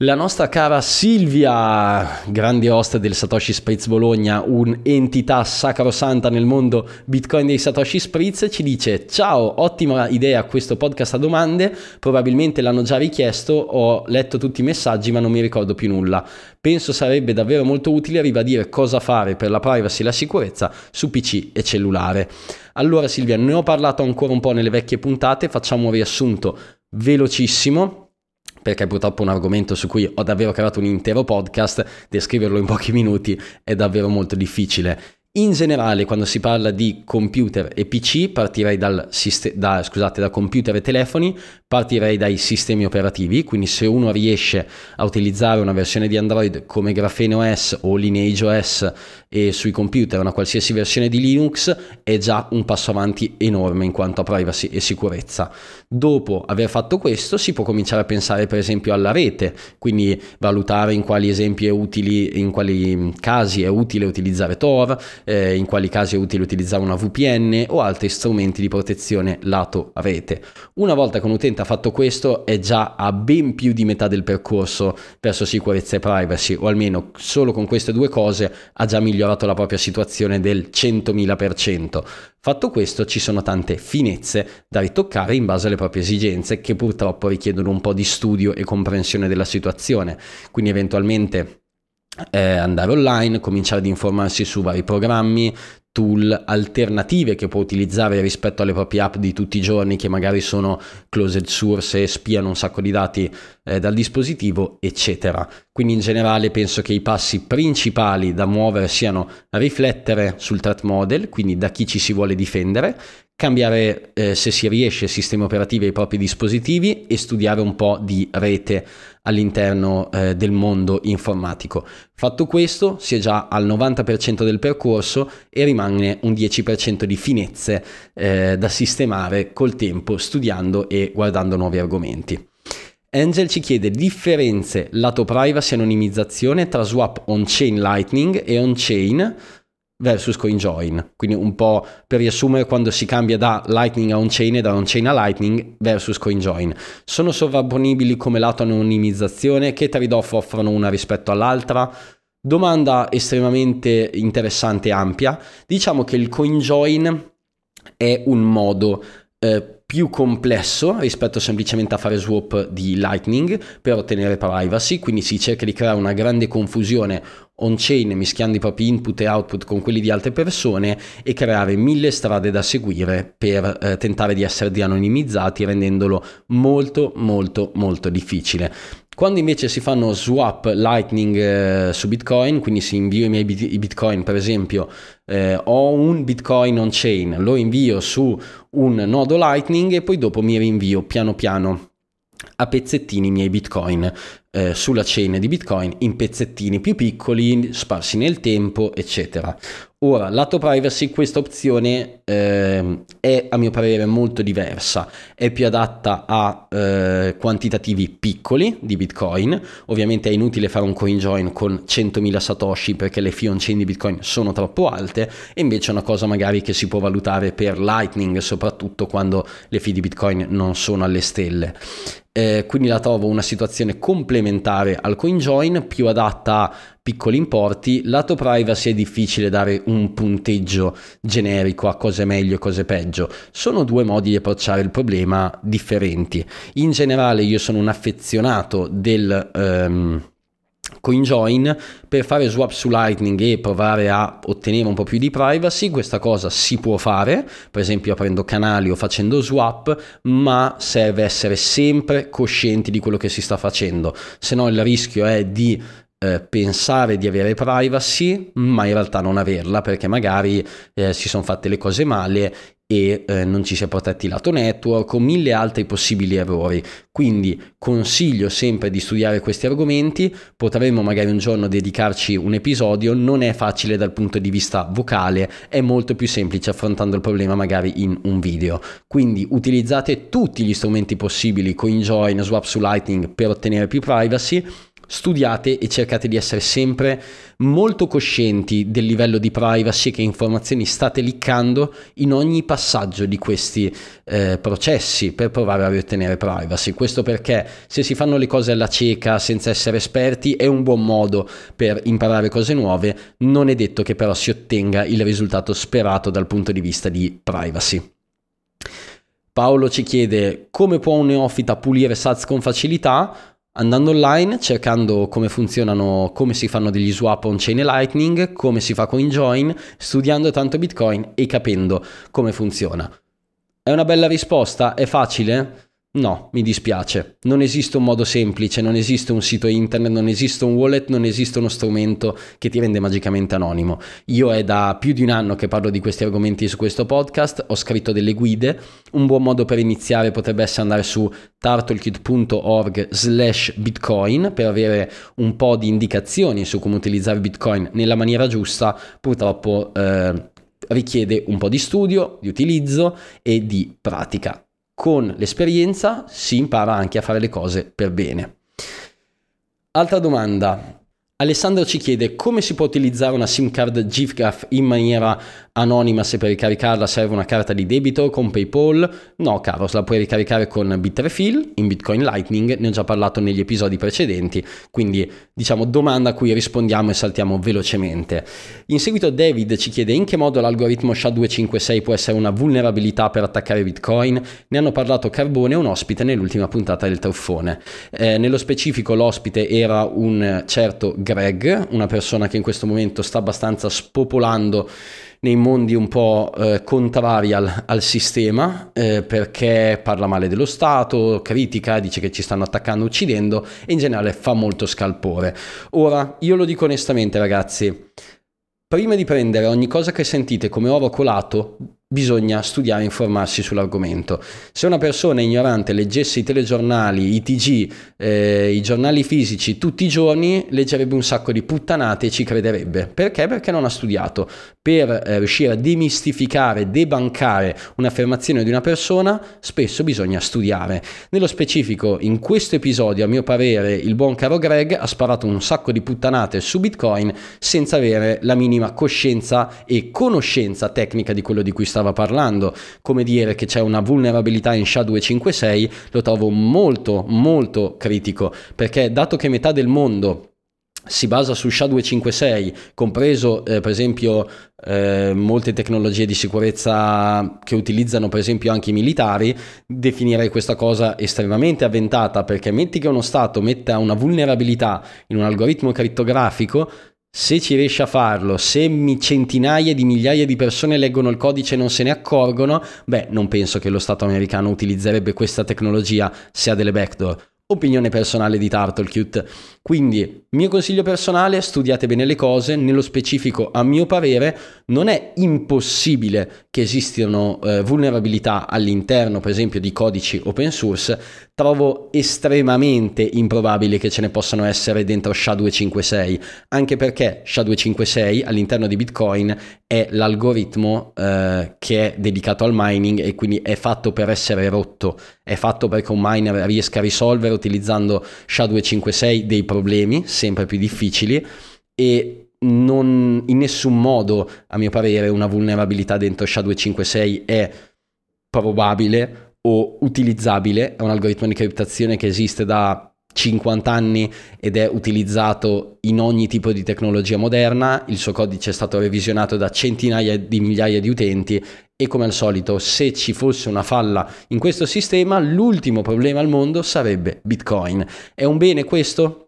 La nostra cara Silvia, grande host del Satoshi Spritz Bologna, un'entità sacrosanta nel mondo Bitcoin dei Satoshi Spritz, ci dice ciao, ottima idea questo podcast a domande, probabilmente l'hanno già richiesto, ho letto tutti i messaggi ma non mi ricordo più nulla. Penso sarebbe davvero molto utile ribadire cosa fare per la privacy e la sicurezza su PC e cellulare. Allora Silvia, ne ho parlato ancora un po' nelle vecchie puntate, facciamo un riassunto velocissimo perché purtroppo è un argomento su cui ho davvero creato un intero podcast, descriverlo in pochi minuti è davvero molto difficile. In generale, quando si parla di computer e PC, partirei dal, da, scusate, da computer e telefoni, partirei dai sistemi operativi, quindi se uno riesce a utilizzare una versione di Android come Graphene OS o Lineage OS e sui computer una qualsiasi versione di Linux, è già un passo avanti enorme in quanto a privacy e sicurezza. Dopo aver fatto questo, si può cominciare a pensare per esempio alla rete, quindi valutare in quali esempi è utile, in quali casi è utile utilizzare Tor, eh, in quali casi è utile utilizzare una VPN o altri strumenti di protezione lato rete. Una volta che un utente ha fatto questo è già a ben più di metà del percorso verso sicurezza e privacy o almeno solo con queste due cose ha già migliorato la propria situazione del 100.000%. Fatto questo ci sono tante finezze da ritoccare in base alle proprie esigenze che purtroppo richiedono un po' di studio e comprensione della situazione, quindi eventualmente eh, andare online, cominciare ad informarsi su vari programmi, tool alternative che può utilizzare rispetto alle proprie app di tutti i giorni che magari sono closed source e spiano un sacco di dati eh, dal dispositivo, eccetera. Quindi in generale penso che i passi principali da muovere siano riflettere sul threat model, quindi da chi ci si vuole difendere, cambiare eh, se si riesce sistemi operativi ai propri dispositivi e studiare un po' di rete all'interno eh, del mondo informatico. Fatto questo, si è già al 90% del percorso e rimane un 10% di finezze eh, da sistemare col tempo, studiando e guardando nuovi argomenti. Angel ci chiede differenze lato privacy e anonimizzazione tra swap on-chain Lightning e on-chain versus CoinJoin. Quindi un po' per riassumere quando si cambia da Lightning a on-chain e da on-chain a Lightning versus CoinJoin. Sono sovrapponibili come lato anonimizzazione? Che trade-off offrono una rispetto all'altra? Domanda estremamente interessante e ampia. Diciamo che il CoinJoin è un modo eh, più complesso rispetto semplicemente a fare swap di Lightning per ottenere privacy, quindi si cerca di creare una grande confusione on-chain mischiando i propri input e output con quelli di altre persone e creare mille strade da seguire per eh, tentare di essere de-anonimizzati rendendolo molto molto molto difficile. Quando invece si fanno swap Lightning eh, su Bitcoin, quindi si invio i miei bit- i Bitcoin, per esempio, eh, ho un Bitcoin on chain, lo invio su un nodo Lightning e poi dopo mi rinvio piano piano a pezzettini i miei bitcoin eh, sulla chain di bitcoin in pezzettini più piccoli sparsi nel tempo eccetera ora lato privacy questa opzione eh, è a mio parere molto diversa. È più adatta a eh, quantitativi piccoli di bitcoin. Ovviamente è inutile fare un coin join con 100.000 satoshi perché le fee on chain di bitcoin sono troppo alte. E invece è una cosa magari che si può valutare per lightning soprattutto quando le fee di bitcoin non sono alle stelle. Eh, quindi la trovo una situazione complementare al CoinJoin, più adatta a piccoli importi. Lato privacy è difficile dare un punteggio generico a cose meglio e cose peggio. Sono due modi di approcciare il problema differenti. In generale io sono un affezionato del... Um, CoinJoin per fare swap su Lightning e provare a ottenere un po' più di privacy. Questa cosa si può fare, per esempio aprendo canali o facendo swap, ma serve essere sempre coscienti di quello che si sta facendo, se no il rischio è di eh, pensare di avere privacy, ma in realtà non averla perché magari eh, si sono fatte le cose male e eh, non ci si è protetti lato network o mille altri possibili errori. Quindi consiglio sempre di studiare questi argomenti, potremmo magari un giorno dedicarci un episodio, non è facile dal punto di vista vocale, è molto più semplice affrontando il problema magari in un video. Quindi utilizzate tutti gli strumenti possibili, CoinJoin, Swap su Lightning per ottenere più privacy studiate e cercate di essere sempre molto coscienti del livello di privacy che informazioni state liccando in ogni passaggio di questi eh, processi per provare a riottenere privacy. Questo perché se si fanno le cose alla cieca senza essere esperti è un buon modo per imparare cose nuove, non è detto che però si ottenga il risultato sperato dal punto di vista di privacy. Paolo ci chiede come può un neofita pulire SATS con facilità? Andando online, cercando come funzionano, come si fanno degli swap on chain e lightning, come si fa con join, studiando tanto bitcoin e capendo come funziona. È una bella risposta? È facile? No, mi dispiace. Non esiste un modo semplice, non esiste un sito internet, non esiste un wallet, non esiste uno strumento che ti rende magicamente anonimo. Io è da più di un anno che parlo di questi argomenti su questo podcast, ho scritto delle guide. Un buon modo per iniziare potrebbe essere andare su turtlekit.org slash bitcoin per avere un po' di indicazioni su come utilizzare bitcoin nella maniera giusta. Purtroppo eh, richiede un po' di studio, di utilizzo e di pratica con l'esperienza si impara anche a fare le cose per bene. Altra domanda. Alessandro ci chiede come si può utilizzare una SIM card GIFGAF in maniera anonima se per ricaricarla serve una carta di debito con PayPal. No, caro, la puoi ricaricare con Bitrefill in Bitcoin Lightning, ne ho già parlato negli episodi precedenti, quindi diciamo domanda a cui rispondiamo e saltiamo velocemente. In seguito David ci chiede in che modo l'algoritmo SHA-256 può essere una vulnerabilità per attaccare Bitcoin. Ne hanno parlato Carbone e un ospite nell'ultima puntata del Truffone. Eh, nello specifico l'ospite era un certo Greg, una persona che in questo momento sta abbastanza spopolando nei mondi un po' eh, contrari al, al sistema eh, perché parla male dello Stato, critica, dice che ci stanno attaccando, uccidendo e in generale fa molto scalpore. Ora, io lo dico onestamente ragazzi, prima di prendere ogni cosa che sentite come oro colato, bisogna studiare e informarsi sull'argomento. Se una persona ignorante leggesse i telegiornali, i TG, eh, i giornali fisici tutti i giorni, leggerebbe un sacco di puttanate e ci crederebbe. Perché? Perché non ha studiato. Per eh, riuscire a demistificare, debancare un'affermazione di una persona, spesso bisogna studiare. Nello specifico, in questo episodio, a mio parere, il buon caro Greg ha sparato un sacco di puttanate su Bitcoin senza avere la minima coscienza e conoscenza tecnica di quello di cui sta stava parlando, come dire che c'è una vulnerabilità in SHA-256, lo trovo molto molto critico, perché dato che metà del mondo si basa su SHA-256, compreso eh, per esempio eh, molte tecnologie di sicurezza che utilizzano per esempio anche i militari, definirei questa cosa estremamente avventata perché metti che uno Stato metta una vulnerabilità in un algoritmo crittografico, se ci riesce a farlo, se centinaia di migliaia di persone leggono il codice e non se ne accorgono, beh, non penso che lo Stato americano utilizzerebbe questa tecnologia se ha delle backdoor. Opinione personale di Turtlecute. Quindi, mio consiglio personale, studiate bene le cose, nello specifico, a mio parere, non è impossibile che esistano eh, vulnerabilità all'interno, per esempio, di codici open source, trovo estremamente improbabile che ce ne possano essere dentro SHA-256, anche perché SHA-256 all'interno di Bitcoin è l'algoritmo eh, che è dedicato al mining e quindi è fatto per essere rotto, è fatto perché un miner riesca a risolvere utilizzando SHA-256 dei problemi sempre più difficili e non in nessun modo, a mio parere, una vulnerabilità dentro SHA-256 è probabile o utilizzabile, è un algoritmo di criptazione che esiste da 50 anni ed è utilizzato in ogni tipo di tecnologia moderna, il suo codice è stato revisionato da centinaia di migliaia di utenti e come al solito se ci fosse una falla in questo sistema l'ultimo problema al mondo sarebbe Bitcoin. È un bene questo?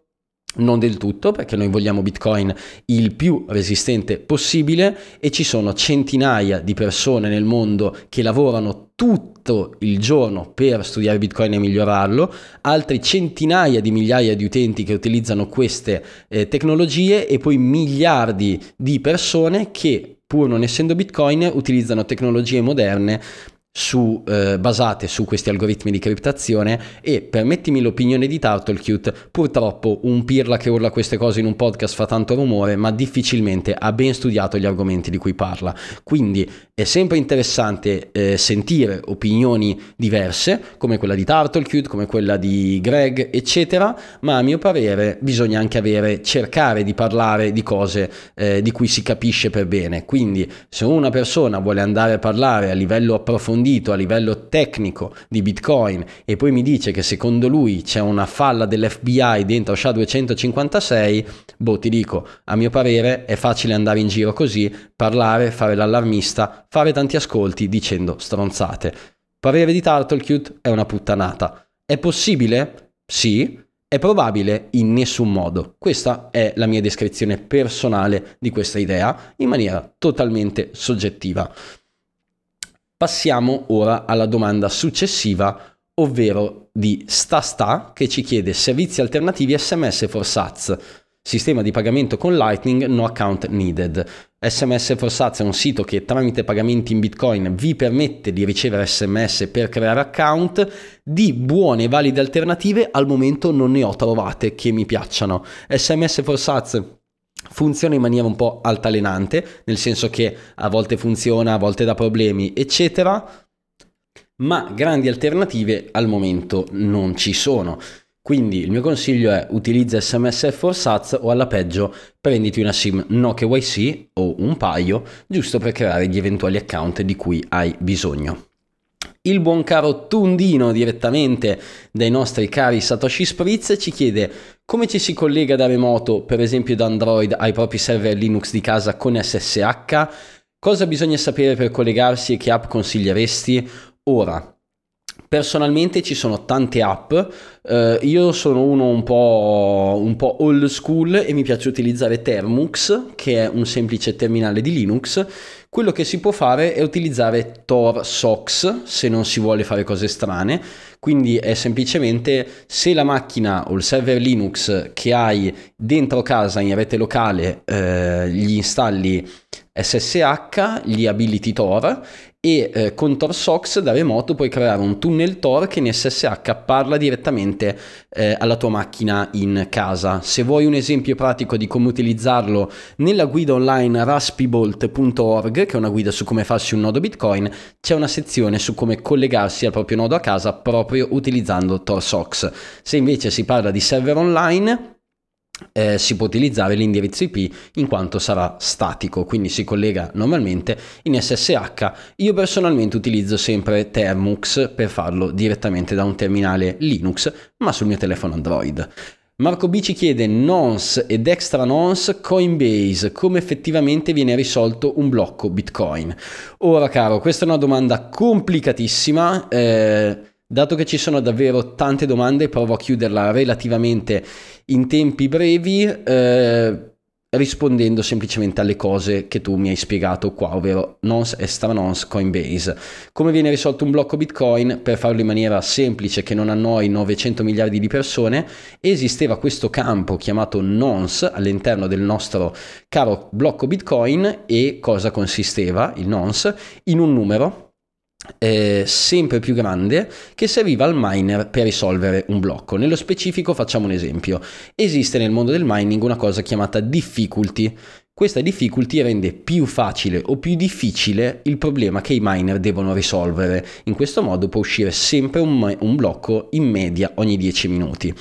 Non del tutto, perché noi vogliamo Bitcoin il più resistente possibile e ci sono centinaia di persone nel mondo che lavorano tutto il giorno per studiare Bitcoin e migliorarlo, altri centinaia di migliaia di utenti che utilizzano queste eh, tecnologie e poi miliardi di persone che pur non essendo Bitcoin utilizzano tecnologie moderne su, eh, basate su questi algoritmi di criptazione e permettimi l'opinione di Turtlecute, purtroppo un pirla che urla queste cose in un podcast fa tanto rumore, ma difficilmente ha ben studiato gli argomenti di cui parla. Quindi è sempre interessante eh, sentire opinioni diverse, come quella di Turtlecute, come quella di Greg, eccetera, ma a mio parere bisogna anche avere, cercare di parlare di cose eh, di cui si capisce per bene. Quindi se una persona vuole andare a parlare a livello approfondito, a livello tecnico di Bitcoin e poi mi dice che secondo lui c'è una falla dell'FBI dentro SHA-256, boh ti dico, a mio parere è facile andare in giro così, parlare, fare l'allarmista, fare tanti ascolti dicendo stronzate. Parere di Turtlecute è una puttanata. È possibile? Sì. È probabile in nessun modo. Questa è la mia descrizione personale di questa idea in maniera totalmente soggettiva. Passiamo ora alla domanda successiva, ovvero di Stasta che ci chiede servizi alternativi SMS for Sats, sistema di pagamento con Lightning, no account needed. SMS for Sats è un sito che tramite pagamenti in Bitcoin vi permette di ricevere SMS per creare account. Di buone e valide alternative al momento non ne ho trovate che mi piacciono. SMS for Sats funziona in maniera un po' altalenante, nel senso che a volte funziona, a volte dà problemi, eccetera, ma grandi alternative al momento non ci sono. Quindi il mio consiglio è utilizza SMS for Sats o alla peggio prenditi una SIM no KYC o un paio giusto per creare gli eventuali account di cui hai bisogno. Il buon caro Tundino direttamente dai nostri cari Satoshi Spritz ci chiede come ci si collega da remoto, per esempio da Android, ai propri server Linux di casa con SSH, cosa bisogna sapere per collegarsi e che app consiglieresti? Ora, Personalmente ci sono tante app, eh, io sono uno un po', un po' old school e mi piace utilizzare Termux, che è un semplice terminale di Linux. Quello che si può fare è utilizzare Tor Sox se non si vuole fare cose strane, quindi è semplicemente se la macchina o il server Linux che hai dentro casa in rete locale eh, gli installi SSH, gli abiliti Tor e eh, con TorSox da remoto puoi creare un tunnel Tor che in SSH parla direttamente eh, alla tua macchina in casa. Se vuoi un esempio pratico di come utilizzarlo nella guida online raspibolt.org, che è una guida su come farsi un nodo Bitcoin, c'è una sezione su come collegarsi al proprio nodo a casa proprio utilizzando TorSox. Se invece si parla di server online, eh, si può utilizzare l'indirizzo IP in quanto sarà statico, quindi si collega normalmente in SSH. Io personalmente utilizzo sempre Termux per farlo direttamente da un terminale Linux, ma sul mio telefono Android. Marco B ci chiede nonce ed extra nonce Coinbase, come effettivamente viene risolto un blocco Bitcoin? Ora caro, questa è una domanda complicatissima. Eh, Dato che ci sono davvero tante domande, provo a chiuderla relativamente in tempi brevi, eh, rispondendo semplicemente alle cose che tu mi hai spiegato qua, ovvero nonce extra nonce Coinbase. Come viene risolto un blocco Bitcoin? Per farlo in maniera semplice che non annoi 900 miliardi di persone, esisteva questo campo chiamato nonce all'interno del nostro caro blocco Bitcoin e cosa consisteva il nonce? In un numero eh, sempre più grande che serviva al miner per risolvere un blocco. Nello specifico facciamo un esempio. Esiste nel mondo del mining una cosa chiamata difficulty. Questa difficulty rende più facile o più difficile il problema che i miner devono risolvere. In questo modo può uscire sempre un, un blocco in media ogni 10 minuti.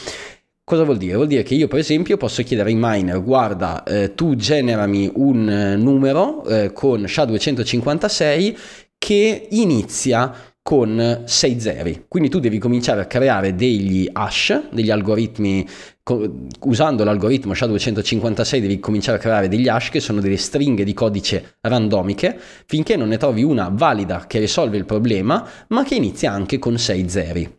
Cosa vuol dire? Vuol dire che io per esempio posso chiedere ai miner guarda eh, tu generami un eh, numero eh, con SHA-256 che inizia con 6 zeri. Quindi tu devi cominciare a creare degli hash, degli algoritmi, usando l'algoritmo SHA-256 devi cominciare a creare degli hash che sono delle stringhe di codice randomiche finché non ne trovi una valida che risolve il problema ma che inizia anche con 6 zeri.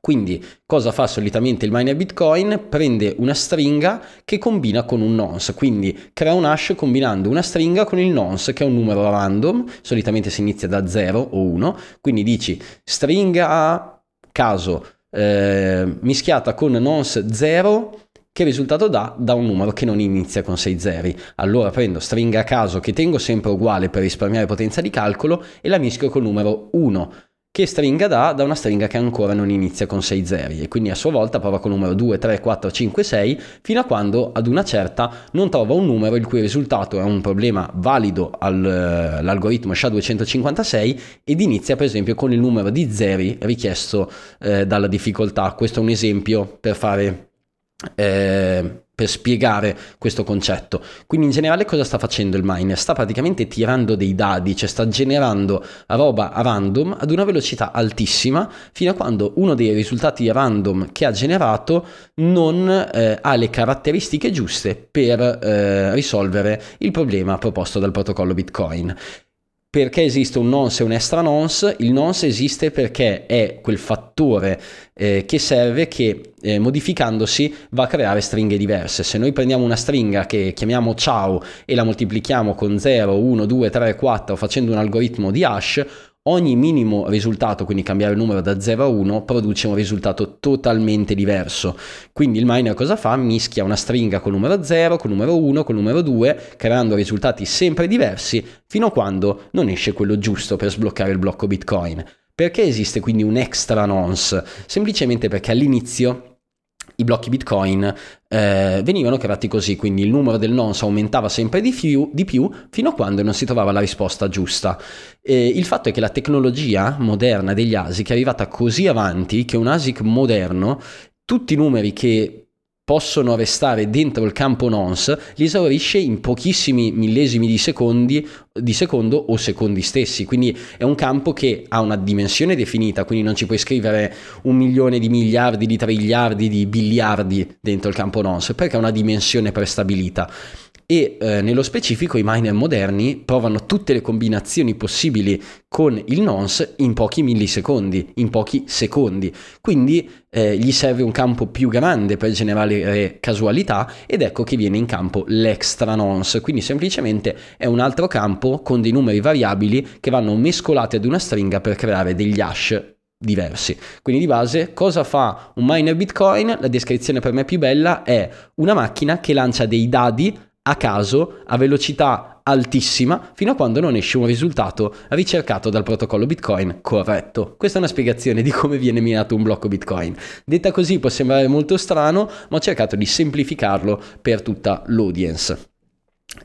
Quindi cosa fa solitamente il miner Bitcoin? Prende una stringa che combina con un nonce, quindi crea un hash combinando una stringa con il nonce che è un numero random, solitamente si inizia da 0 o 1, quindi dici stringa caso eh, mischiata con nonce 0 che risultato dà? Da un numero che non inizia con 6 zeri. Allora prendo stringa a caso che tengo sempre uguale per risparmiare potenza di calcolo e la mischio col numero 1 che stringa dà da una stringa che ancora non inizia con 6 zeri e quindi a sua volta prova con numero 2, 3, 4, 5, 6 fino a quando ad una certa non trova un numero il cui risultato è un problema valido all'algoritmo SHA-256 ed inizia per esempio con il numero di zeri richiesto eh, dalla difficoltà. Questo è un esempio per fare... Eh, per spiegare questo concetto. Quindi in generale cosa sta facendo il miner? Sta praticamente tirando dei dadi, cioè sta generando roba a random ad una velocità altissima fino a quando uno dei risultati random che ha generato non eh, ha le caratteristiche giuste per eh, risolvere il problema proposto dal protocollo Bitcoin. Perché esiste un nonce e un extra nonce? Il nonce esiste perché è quel fattore eh, che serve che eh, modificandosi va a creare stringhe diverse. Se noi prendiamo una stringa che chiamiamo ciao e la moltiplichiamo con 0, 1, 2, 3, 4 facendo un algoritmo di hash, ogni minimo risultato, quindi cambiare il numero da 0 a 1, produce un risultato totalmente diverso. Quindi il miner cosa fa? Mischia una stringa con numero 0, con numero 1, con numero 2, creando risultati sempre diversi, fino a quando non esce quello giusto per sbloccare il blocco Bitcoin. Perché esiste quindi un extra nonce? Semplicemente perché all'inizio i blocchi Bitcoin eh, venivano creati così, quindi il numero del nonce aumentava sempre di più, di più, fino a quando non si trovava la risposta giusta. E il fatto è che la tecnologia moderna degli ASIC è arrivata così avanti che un ASIC moderno tutti i numeri che possono restare dentro il campo nonce, li esaurisce in pochissimi millesimi di, secondi, di secondo o secondi stessi. Quindi è un campo che ha una dimensione definita, quindi non ci puoi scrivere un milione di miliardi, di triliardi, di biliardi dentro il campo nonce, perché ha una dimensione prestabilita e eh, nello specifico i miner moderni provano tutte le combinazioni possibili con il nonce in pochi millisecondi, in pochi secondi. Quindi eh, gli serve un campo più grande per generare casualità ed ecco che viene in campo l'extra nonce. Quindi semplicemente è un altro campo con dei numeri variabili che vanno mescolati ad una stringa per creare degli hash diversi. Quindi di base cosa fa un miner Bitcoin? La descrizione per me più bella è una macchina che lancia dei dadi a caso a velocità altissima fino a quando non esce un risultato ricercato dal protocollo Bitcoin corretto. Questa è una spiegazione di come viene minato un blocco Bitcoin. Detta così può sembrare molto strano, ma ho cercato di semplificarlo per tutta l'audience.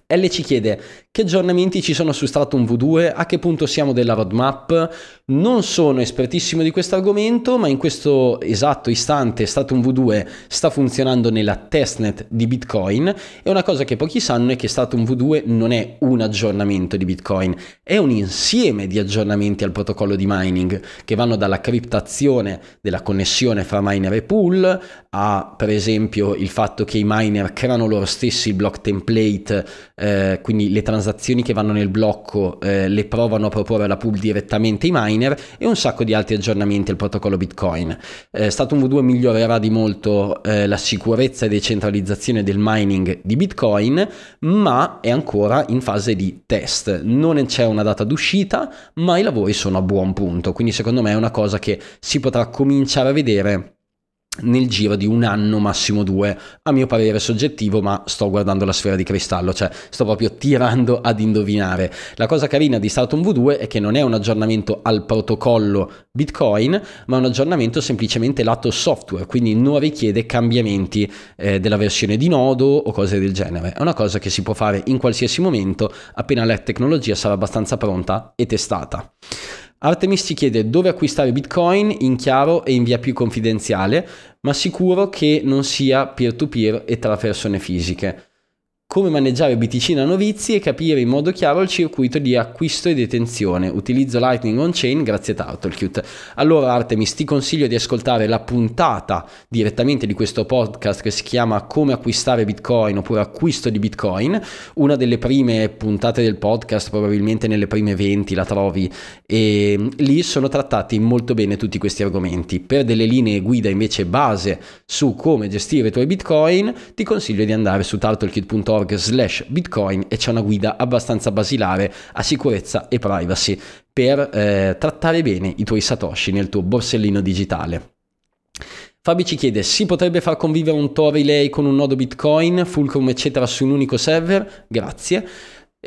L ci chiede che aggiornamenti ci sono su Stratum V2, a che punto siamo della roadmap. Non sono espertissimo di questo argomento, ma in questo esatto istante Stratum V2 sta funzionando nella testnet di Bitcoin e una cosa che pochi sanno è che Stratum V2 non è un aggiornamento di Bitcoin, è un insieme di aggiornamenti al protocollo di mining che vanno dalla criptazione della connessione fra miner e pool a per esempio il fatto che i miner creano loro stessi il block template eh, quindi le transazioni che vanno nel blocco eh, le provano a proporre alla pool direttamente i miner e un sacco di altri aggiornamenti al protocollo Bitcoin. Eh, Statum V2 migliorerà di molto eh, la sicurezza e decentralizzazione del mining di Bitcoin, ma è ancora in fase di test. Non c'è una data d'uscita, ma i lavori sono a buon punto, quindi secondo me è una cosa che si potrà cominciare a vedere nel giro di un anno, massimo due, a mio parere soggettivo, ma sto guardando la sfera di cristallo, cioè sto proprio tirando ad indovinare. La cosa carina di Stratum V2 è che non è un aggiornamento al protocollo Bitcoin, ma un aggiornamento semplicemente lato software, quindi non richiede cambiamenti eh, della versione di nodo o cose del genere. È una cosa che si può fare in qualsiasi momento appena la tecnologia sarà abbastanza pronta e testata. Artemis ci chiede dove acquistare Bitcoin in chiaro e in via più confidenziale, ma sicuro che non sia peer-to-peer e tra persone fisiche come maneggiare BTC novizi e capire in modo chiaro il circuito di acquisto e detenzione. Utilizzo Lightning on Chain grazie a Turtlecute. Allora Artemis ti consiglio di ascoltare la puntata direttamente di questo podcast che si chiama Come acquistare Bitcoin oppure acquisto di Bitcoin, una delle prime puntate del podcast, probabilmente nelle prime 20 la trovi e lì sono trattati molto bene tutti questi argomenti. Per delle linee guida invece base su come gestire i tuoi Bitcoin, ti consiglio di andare su turtlecute.org bitcoin.org slash bitcoin e c'è una guida abbastanza basilare a sicurezza e privacy per eh, trattare bene i tuoi satoshi nel tuo borsellino digitale. Fabi ci chiede, si potrebbe far convivere un Tor Relay con un nodo Bitcoin, Fulcrum eccetera su un unico server? Grazie.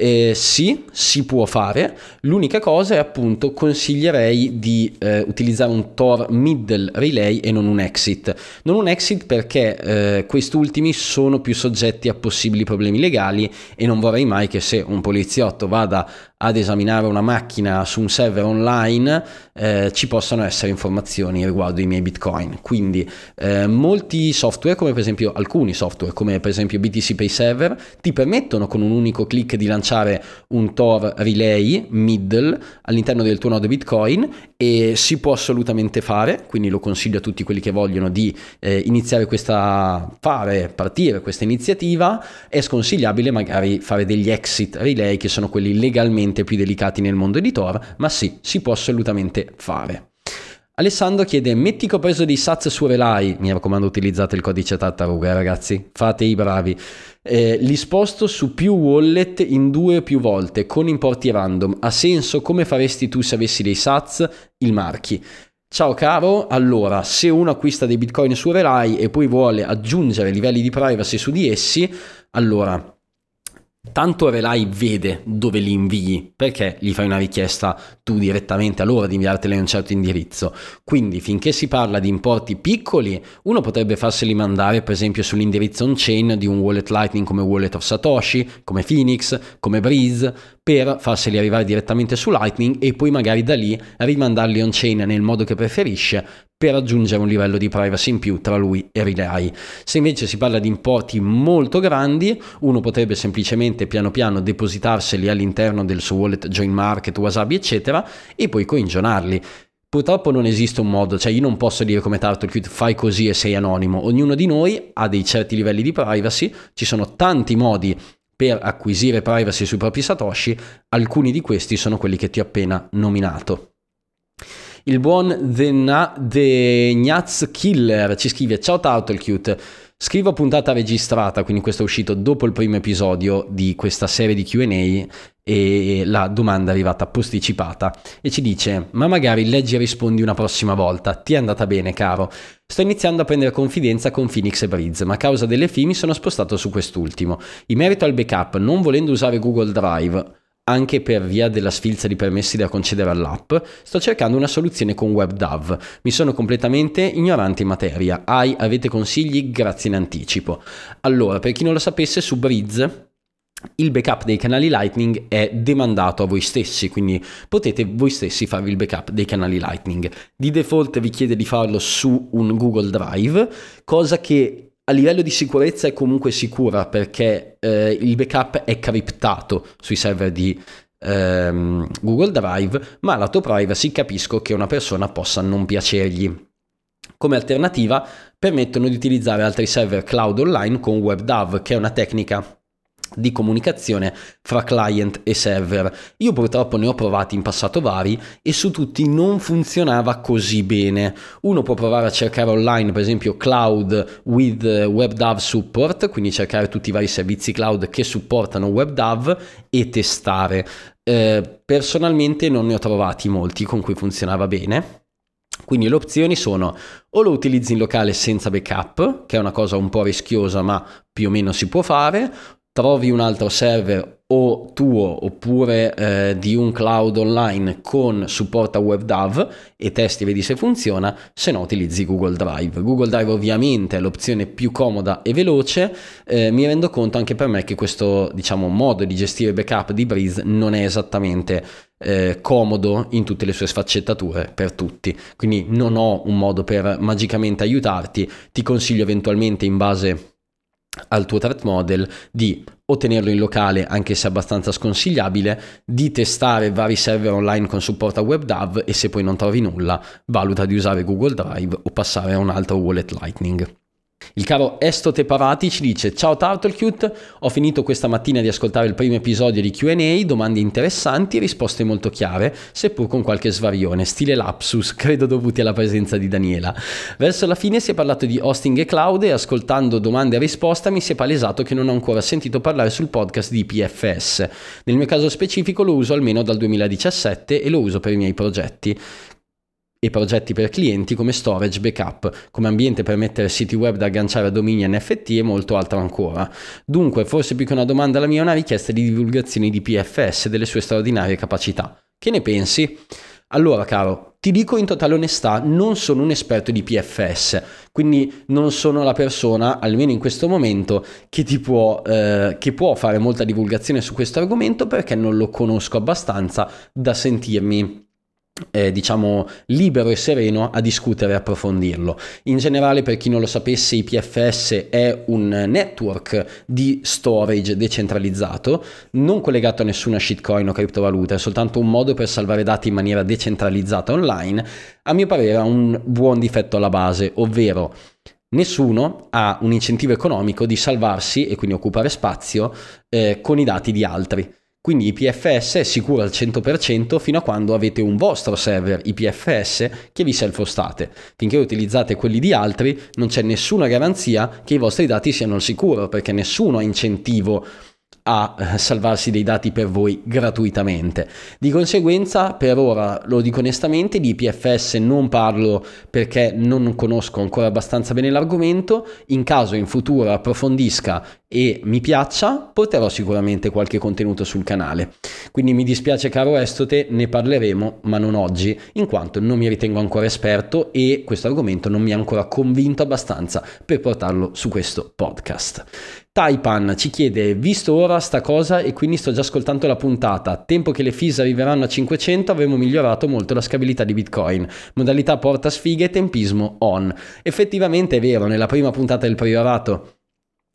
Eh, sì, si può fare, l'unica cosa è appunto consiglierei di eh, utilizzare un Tor middle relay e non un exit. Non un exit perché eh, quest'ultimi sono più soggetti a possibili problemi legali e non vorrei mai che se un poliziotto vada ad esaminare una macchina su un server online eh, ci possano essere informazioni riguardo i miei bitcoin. Quindi eh, molti software, come per esempio alcuni software, come per esempio BTC Pay Server, ti permettono con un unico clic di lanciare un Tor relay middle all'interno del tuo nodo bitcoin e si può assolutamente fare, quindi lo consiglio a tutti quelli che vogliono di eh, iniziare questa, fare partire questa iniziativa, è sconsigliabile magari fare degli exit relay che sono quelli legalmente più delicati nel mondo di Tor, ma sì, si può assolutamente fare. Alessandro chiede, metti che ho preso dei sats su Relay, mi raccomando utilizzate il codice tartaruga ragazzi, fate i bravi, eh, li sposto su più wallet in due o più volte con importi random, ha senso? Come faresti tu se avessi dei sats? Il marchi. Ciao caro, allora se uno acquista dei bitcoin su Relay e poi vuole aggiungere livelli di privacy su di essi, allora Tanto Relay vede dove li invii, perché gli fai una richiesta tu direttamente a loro di inviartela in un certo indirizzo. Quindi finché si parla di importi piccoli, uno potrebbe farseli mandare per esempio sull'indirizzo on-chain di un wallet Lightning come Wallet of Satoshi, come Phoenix, come Breeze, per farseli arrivare direttamente su Lightning e poi magari da lì rimandarli on-chain nel modo che preferisce per raggiungere un livello di privacy in più tra lui e Relay. Se invece si parla di importi molto grandi, uno potrebbe semplicemente piano piano depositarseli all'interno del suo wallet Join Market, Wasabi, eccetera, e poi coinjonarli. Purtroppo non esiste un modo, cioè io non posso dire come TurtleCute fai così e sei anonimo, ognuno di noi ha dei certi livelli di privacy, ci sono tanti modi per acquisire privacy sui propri Satoshi, alcuni di questi sono quelli che ti ho appena nominato. Il buon The, Na- The Gnaz Killer ci scrive Ciao Turtlecute, scrivo puntata registrata, quindi questo è uscito dopo il primo episodio di questa serie di Q&A e la domanda è arrivata posticipata e ci dice ma magari leggi e rispondi una prossima volta, ti è andata bene caro. Sto iniziando a prendere confidenza con Phoenix e Breeze, ma a causa delle fee mi sono spostato su quest'ultimo. In merito al backup, non volendo usare Google Drive, anche per via della sfilza di permessi da concedere all'app, sto cercando una soluzione con WebDAV. Mi sono completamente ignorante in materia. Hai, avete consigli? Grazie in anticipo. Allora, per chi non lo sapesse, su Breeze il backup dei canali Lightning è demandato a voi stessi, quindi potete voi stessi farvi il backup dei canali Lightning. Di default vi chiede di farlo su un Google Drive, cosa che a livello di sicurezza è comunque sicura perché eh, il backup è criptato sui server di ehm, Google Drive, ma lato privacy capisco che una persona possa non piacergli. Come alternativa permettono di utilizzare altri server cloud online con WebDAV, che è una tecnica di comunicazione fra client e server. Io purtroppo ne ho provati in passato vari e su tutti non funzionava così bene. Uno può provare a cercare online, per esempio, cloud with WebDAV support, quindi cercare tutti i vari servizi cloud che supportano WebDAV e testare. Eh, personalmente non ne ho trovati molti con cui funzionava bene. Quindi le opzioni sono o lo utilizzi in locale senza backup, che è una cosa un po' rischiosa ma più o meno si può fare, trovi un altro server o tuo oppure eh, di un cloud online con supporto a WebDAV e testi e vedi se funziona, se no utilizzi Google Drive. Google Drive ovviamente è l'opzione più comoda e veloce, eh, mi rendo conto anche per me che questo diciamo, modo di gestire backup di Breeze non è esattamente eh, comodo in tutte le sue sfaccettature per tutti, quindi non ho un modo per magicamente aiutarti, ti consiglio eventualmente in base al tuo threat model di ottenerlo in locale anche se abbastanza sconsigliabile, di testare vari server online con supporto a WebDAV e se poi non trovi nulla valuta di usare Google Drive o passare a un altro wallet Lightning. Il caro Estote Parati ci dice Ciao Turtlecute, ho finito questa mattina di ascoltare il primo episodio di Q&A, domande interessanti, risposte molto chiare, seppur con qualche svarione, stile lapsus, [laughs] credo dovuti alla presenza di Daniela. Verso la fine si è parlato di hosting e cloud e ascoltando domande e risposta mi si è palesato che non ho ancora sentito parlare sul podcast di PFS. Nel mio caso specifico lo uso almeno dal 2017 e lo uso per i miei progetti e progetti per clienti come storage, backup, come ambiente per mettere siti web da agganciare a domini NFT e molto altro ancora. Dunque, forse più che una domanda la mia è una richiesta di divulgazione di PFS e delle sue straordinarie capacità. Che ne pensi? Allora, caro, ti dico in totale onestà, non sono un esperto di PFS, quindi non sono la persona, almeno in questo momento, che, ti può, eh, che può fare molta divulgazione su questo argomento perché non lo conosco abbastanza da sentirmi eh, diciamo libero e sereno a discutere e approfondirlo. In generale, per chi non lo sapesse, IPFS è un network di storage decentralizzato, non collegato a nessuna shitcoin o criptovaluta, è soltanto un modo per salvare dati in maniera decentralizzata online. A mio parere ha un buon difetto alla base, ovvero Nessuno ha un incentivo economico di salvarsi e quindi occupare spazio eh, con i dati di altri. Quindi IPFS è sicuro al 100% fino a quando avete un vostro server IPFS che vi self-hostate. Finché utilizzate quelli di altri non c'è nessuna garanzia che i vostri dati siano al sicuro perché nessuno ha incentivo a eh, salvarsi dei dati per voi gratuitamente. Di conseguenza, per ora lo dico onestamente, di IPFS non parlo perché non conosco ancora abbastanza bene l'argomento, in caso in futuro approfondisca e mi piaccia, porterò sicuramente qualche contenuto sul canale. Quindi mi dispiace caro Estote, ne parleremo, ma non oggi, in quanto non mi ritengo ancora esperto e questo argomento non mi ha ancora convinto abbastanza per portarlo su questo podcast. Taipan ci chiede, visto ora sta cosa e quindi sto già ascoltando la puntata, tempo che le fees arriveranno a 500 avremo migliorato molto la scabilità di Bitcoin, modalità porta sfighe e tempismo on. Effettivamente è vero, nella prima puntata del priorato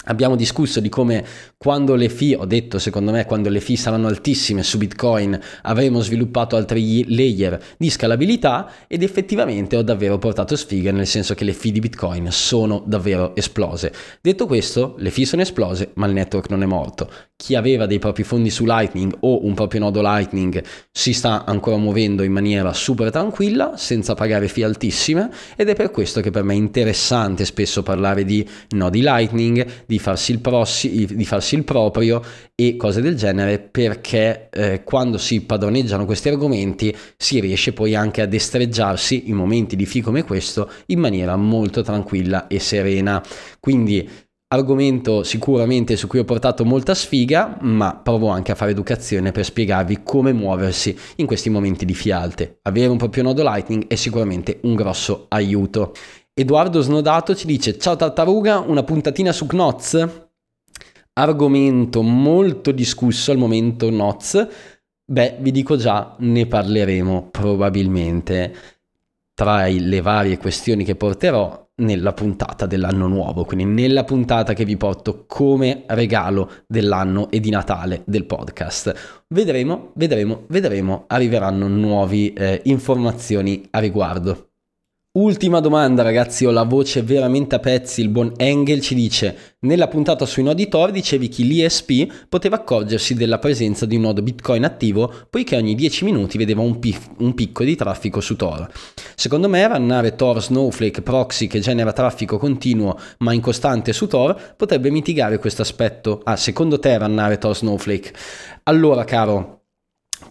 Abbiamo discusso di come quando le fee, ho detto secondo me, quando le fee saranno altissime su Bitcoin avremo sviluppato altri layer di scalabilità ed effettivamente ho davvero portato sfighe nel senso che le fee di Bitcoin sono davvero esplose. Detto questo, le fee sono esplose ma il network non è morto. Chi aveva dei propri fondi su Lightning o un proprio nodo Lightning si sta ancora muovendo in maniera super tranquilla senza pagare fee altissime ed è per questo che per me è interessante spesso parlare di nodi Lightning, di farsi il, prossi, di farsi il proprio e cose del genere perché eh, quando si padroneggiano questi argomenti si riesce poi anche a destreggiarsi in momenti di fi come questo in maniera molto tranquilla e serena. Quindi argomento sicuramente su cui ho portato molta sfiga, ma provo anche a fare educazione per spiegarvi come muoversi in questi momenti di fialte. Avere un proprio nodo Lightning è sicuramente un grosso aiuto. Edoardo Snodato ci dice ciao tartaruga, una puntatina su Knoz? Argomento molto discusso al momento Knoz. Beh, vi dico già, ne parleremo probabilmente tra le varie questioni che porterò nella puntata dell'anno nuovo, quindi nella puntata che vi porto come regalo dell'anno e di Natale del podcast. Vedremo, vedremo, vedremo, arriveranno nuove eh, informazioni a riguardo. Ultima domanda ragazzi, ho la voce veramente a pezzi, il buon Engel ci dice nella puntata sui nodi Tor dicevi che l'ISP poteva accorgersi della presenza di un nodo Bitcoin attivo poiché ogni 10 minuti vedeva un, pif- un picco di traffico su Tor. Secondo me rannare Tor Snowflake proxy che genera traffico continuo ma incostante su Tor potrebbe mitigare questo aspetto. Ah, secondo te rannare Tor Snowflake? Allora caro,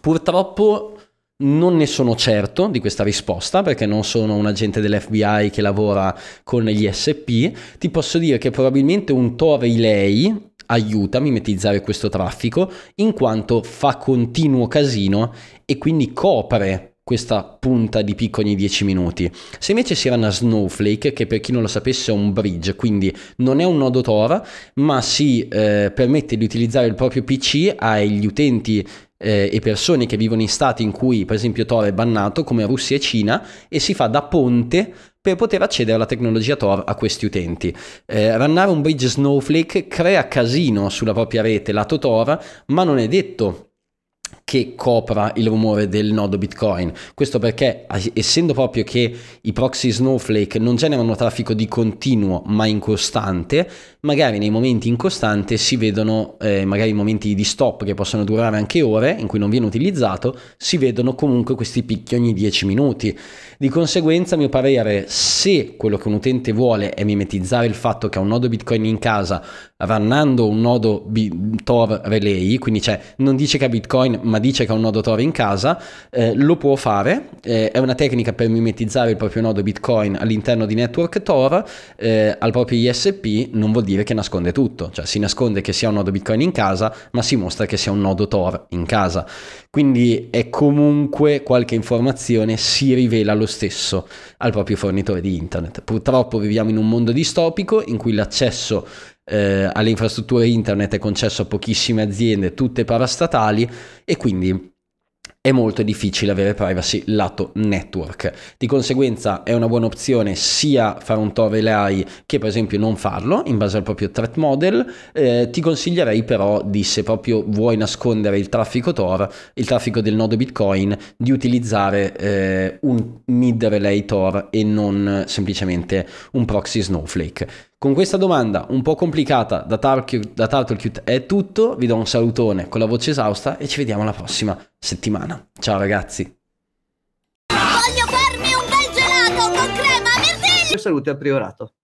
purtroppo non ne sono certo di questa risposta perché non sono un agente dell'FBI che lavora con gli SP. Ti posso dire che probabilmente un Tor Relay aiuta a mimetizzare questo traffico in quanto fa continuo casino e quindi copre questa punta di picco ogni 10 minuti. Se invece si era una Snowflake, che per chi non lo sapesse è un bridge, quindi non è un nodo Tor, ma si eh, permette di utilizzare il proprio PC agli utenti eh, e persone che vivono in stati in cui per esempio Tor è bannato come Russia e Cina e si fa da ponte per poter accedere alla tecnologia Tor a questi utenti. Eh, rannare un bridge Snowflake crea casino sulla propria rete lato Tor, ma non è detto che copra il rumore del nodo Bitcoin. Questo perché, essendo proprio che i proxy Snowflake non generano traffico di continuo ma incostante, magari nei momenti incostante si vedono, eh, magari momenti di stop che possono durare anche ore, in cui non viene utilizzato, si vedono comunque questi picchi ogni 10 minuti. Di conseguenza, a mio parere, se quello che un utente vuole è mimetizzare il fatto che ha un nodo Bitcoin in casa, rannando un nodo Tor Relay, quindi cioè non dice che ha Bitcoin ma dice che ha un nodo Tor in casa, eh, lo può fare, eh, è una tecnica per mimetizzare il proprio nodo Bitcoin all'interno di network Tor, eh, al proprio ISP non vuol dire che nasconde tutto, cioè si nasconde che sia un nodo Bitcoin in casa, ma si mostra che sia un nodo Tor in casa. Quindi è comunque qualche informazione si rivela lo stesso al proprio fornitore di internet. Purtroppo viviamo in un mondo distopico in cui l'accesso eh, alle infrastrutture internet è concesso a pochissime aziende, tutte parastatali, e quindi è molto difficile avere privacy lato network. Di conseguenza è una buona opzione sia fare un Tor relay che per esempio non farlo in base al proprio threat model. Eh, ti consiglierei però di se proprio vuoi nascondere il traffico Tor, il traffico del nodo Bitcoin, di utilizzare eh, un mid relay Tor e non semplicemente un proxy Snowflake. Con questa domanda un po' complicata da, Tar- da Turtlecute è tutto, vi do un salutone con la voce esausta e ci vediamo la prossima settimana. Ciao ragazzi! Voglio farmi un bel gelato con crema, mirtilli! Salute al priorato.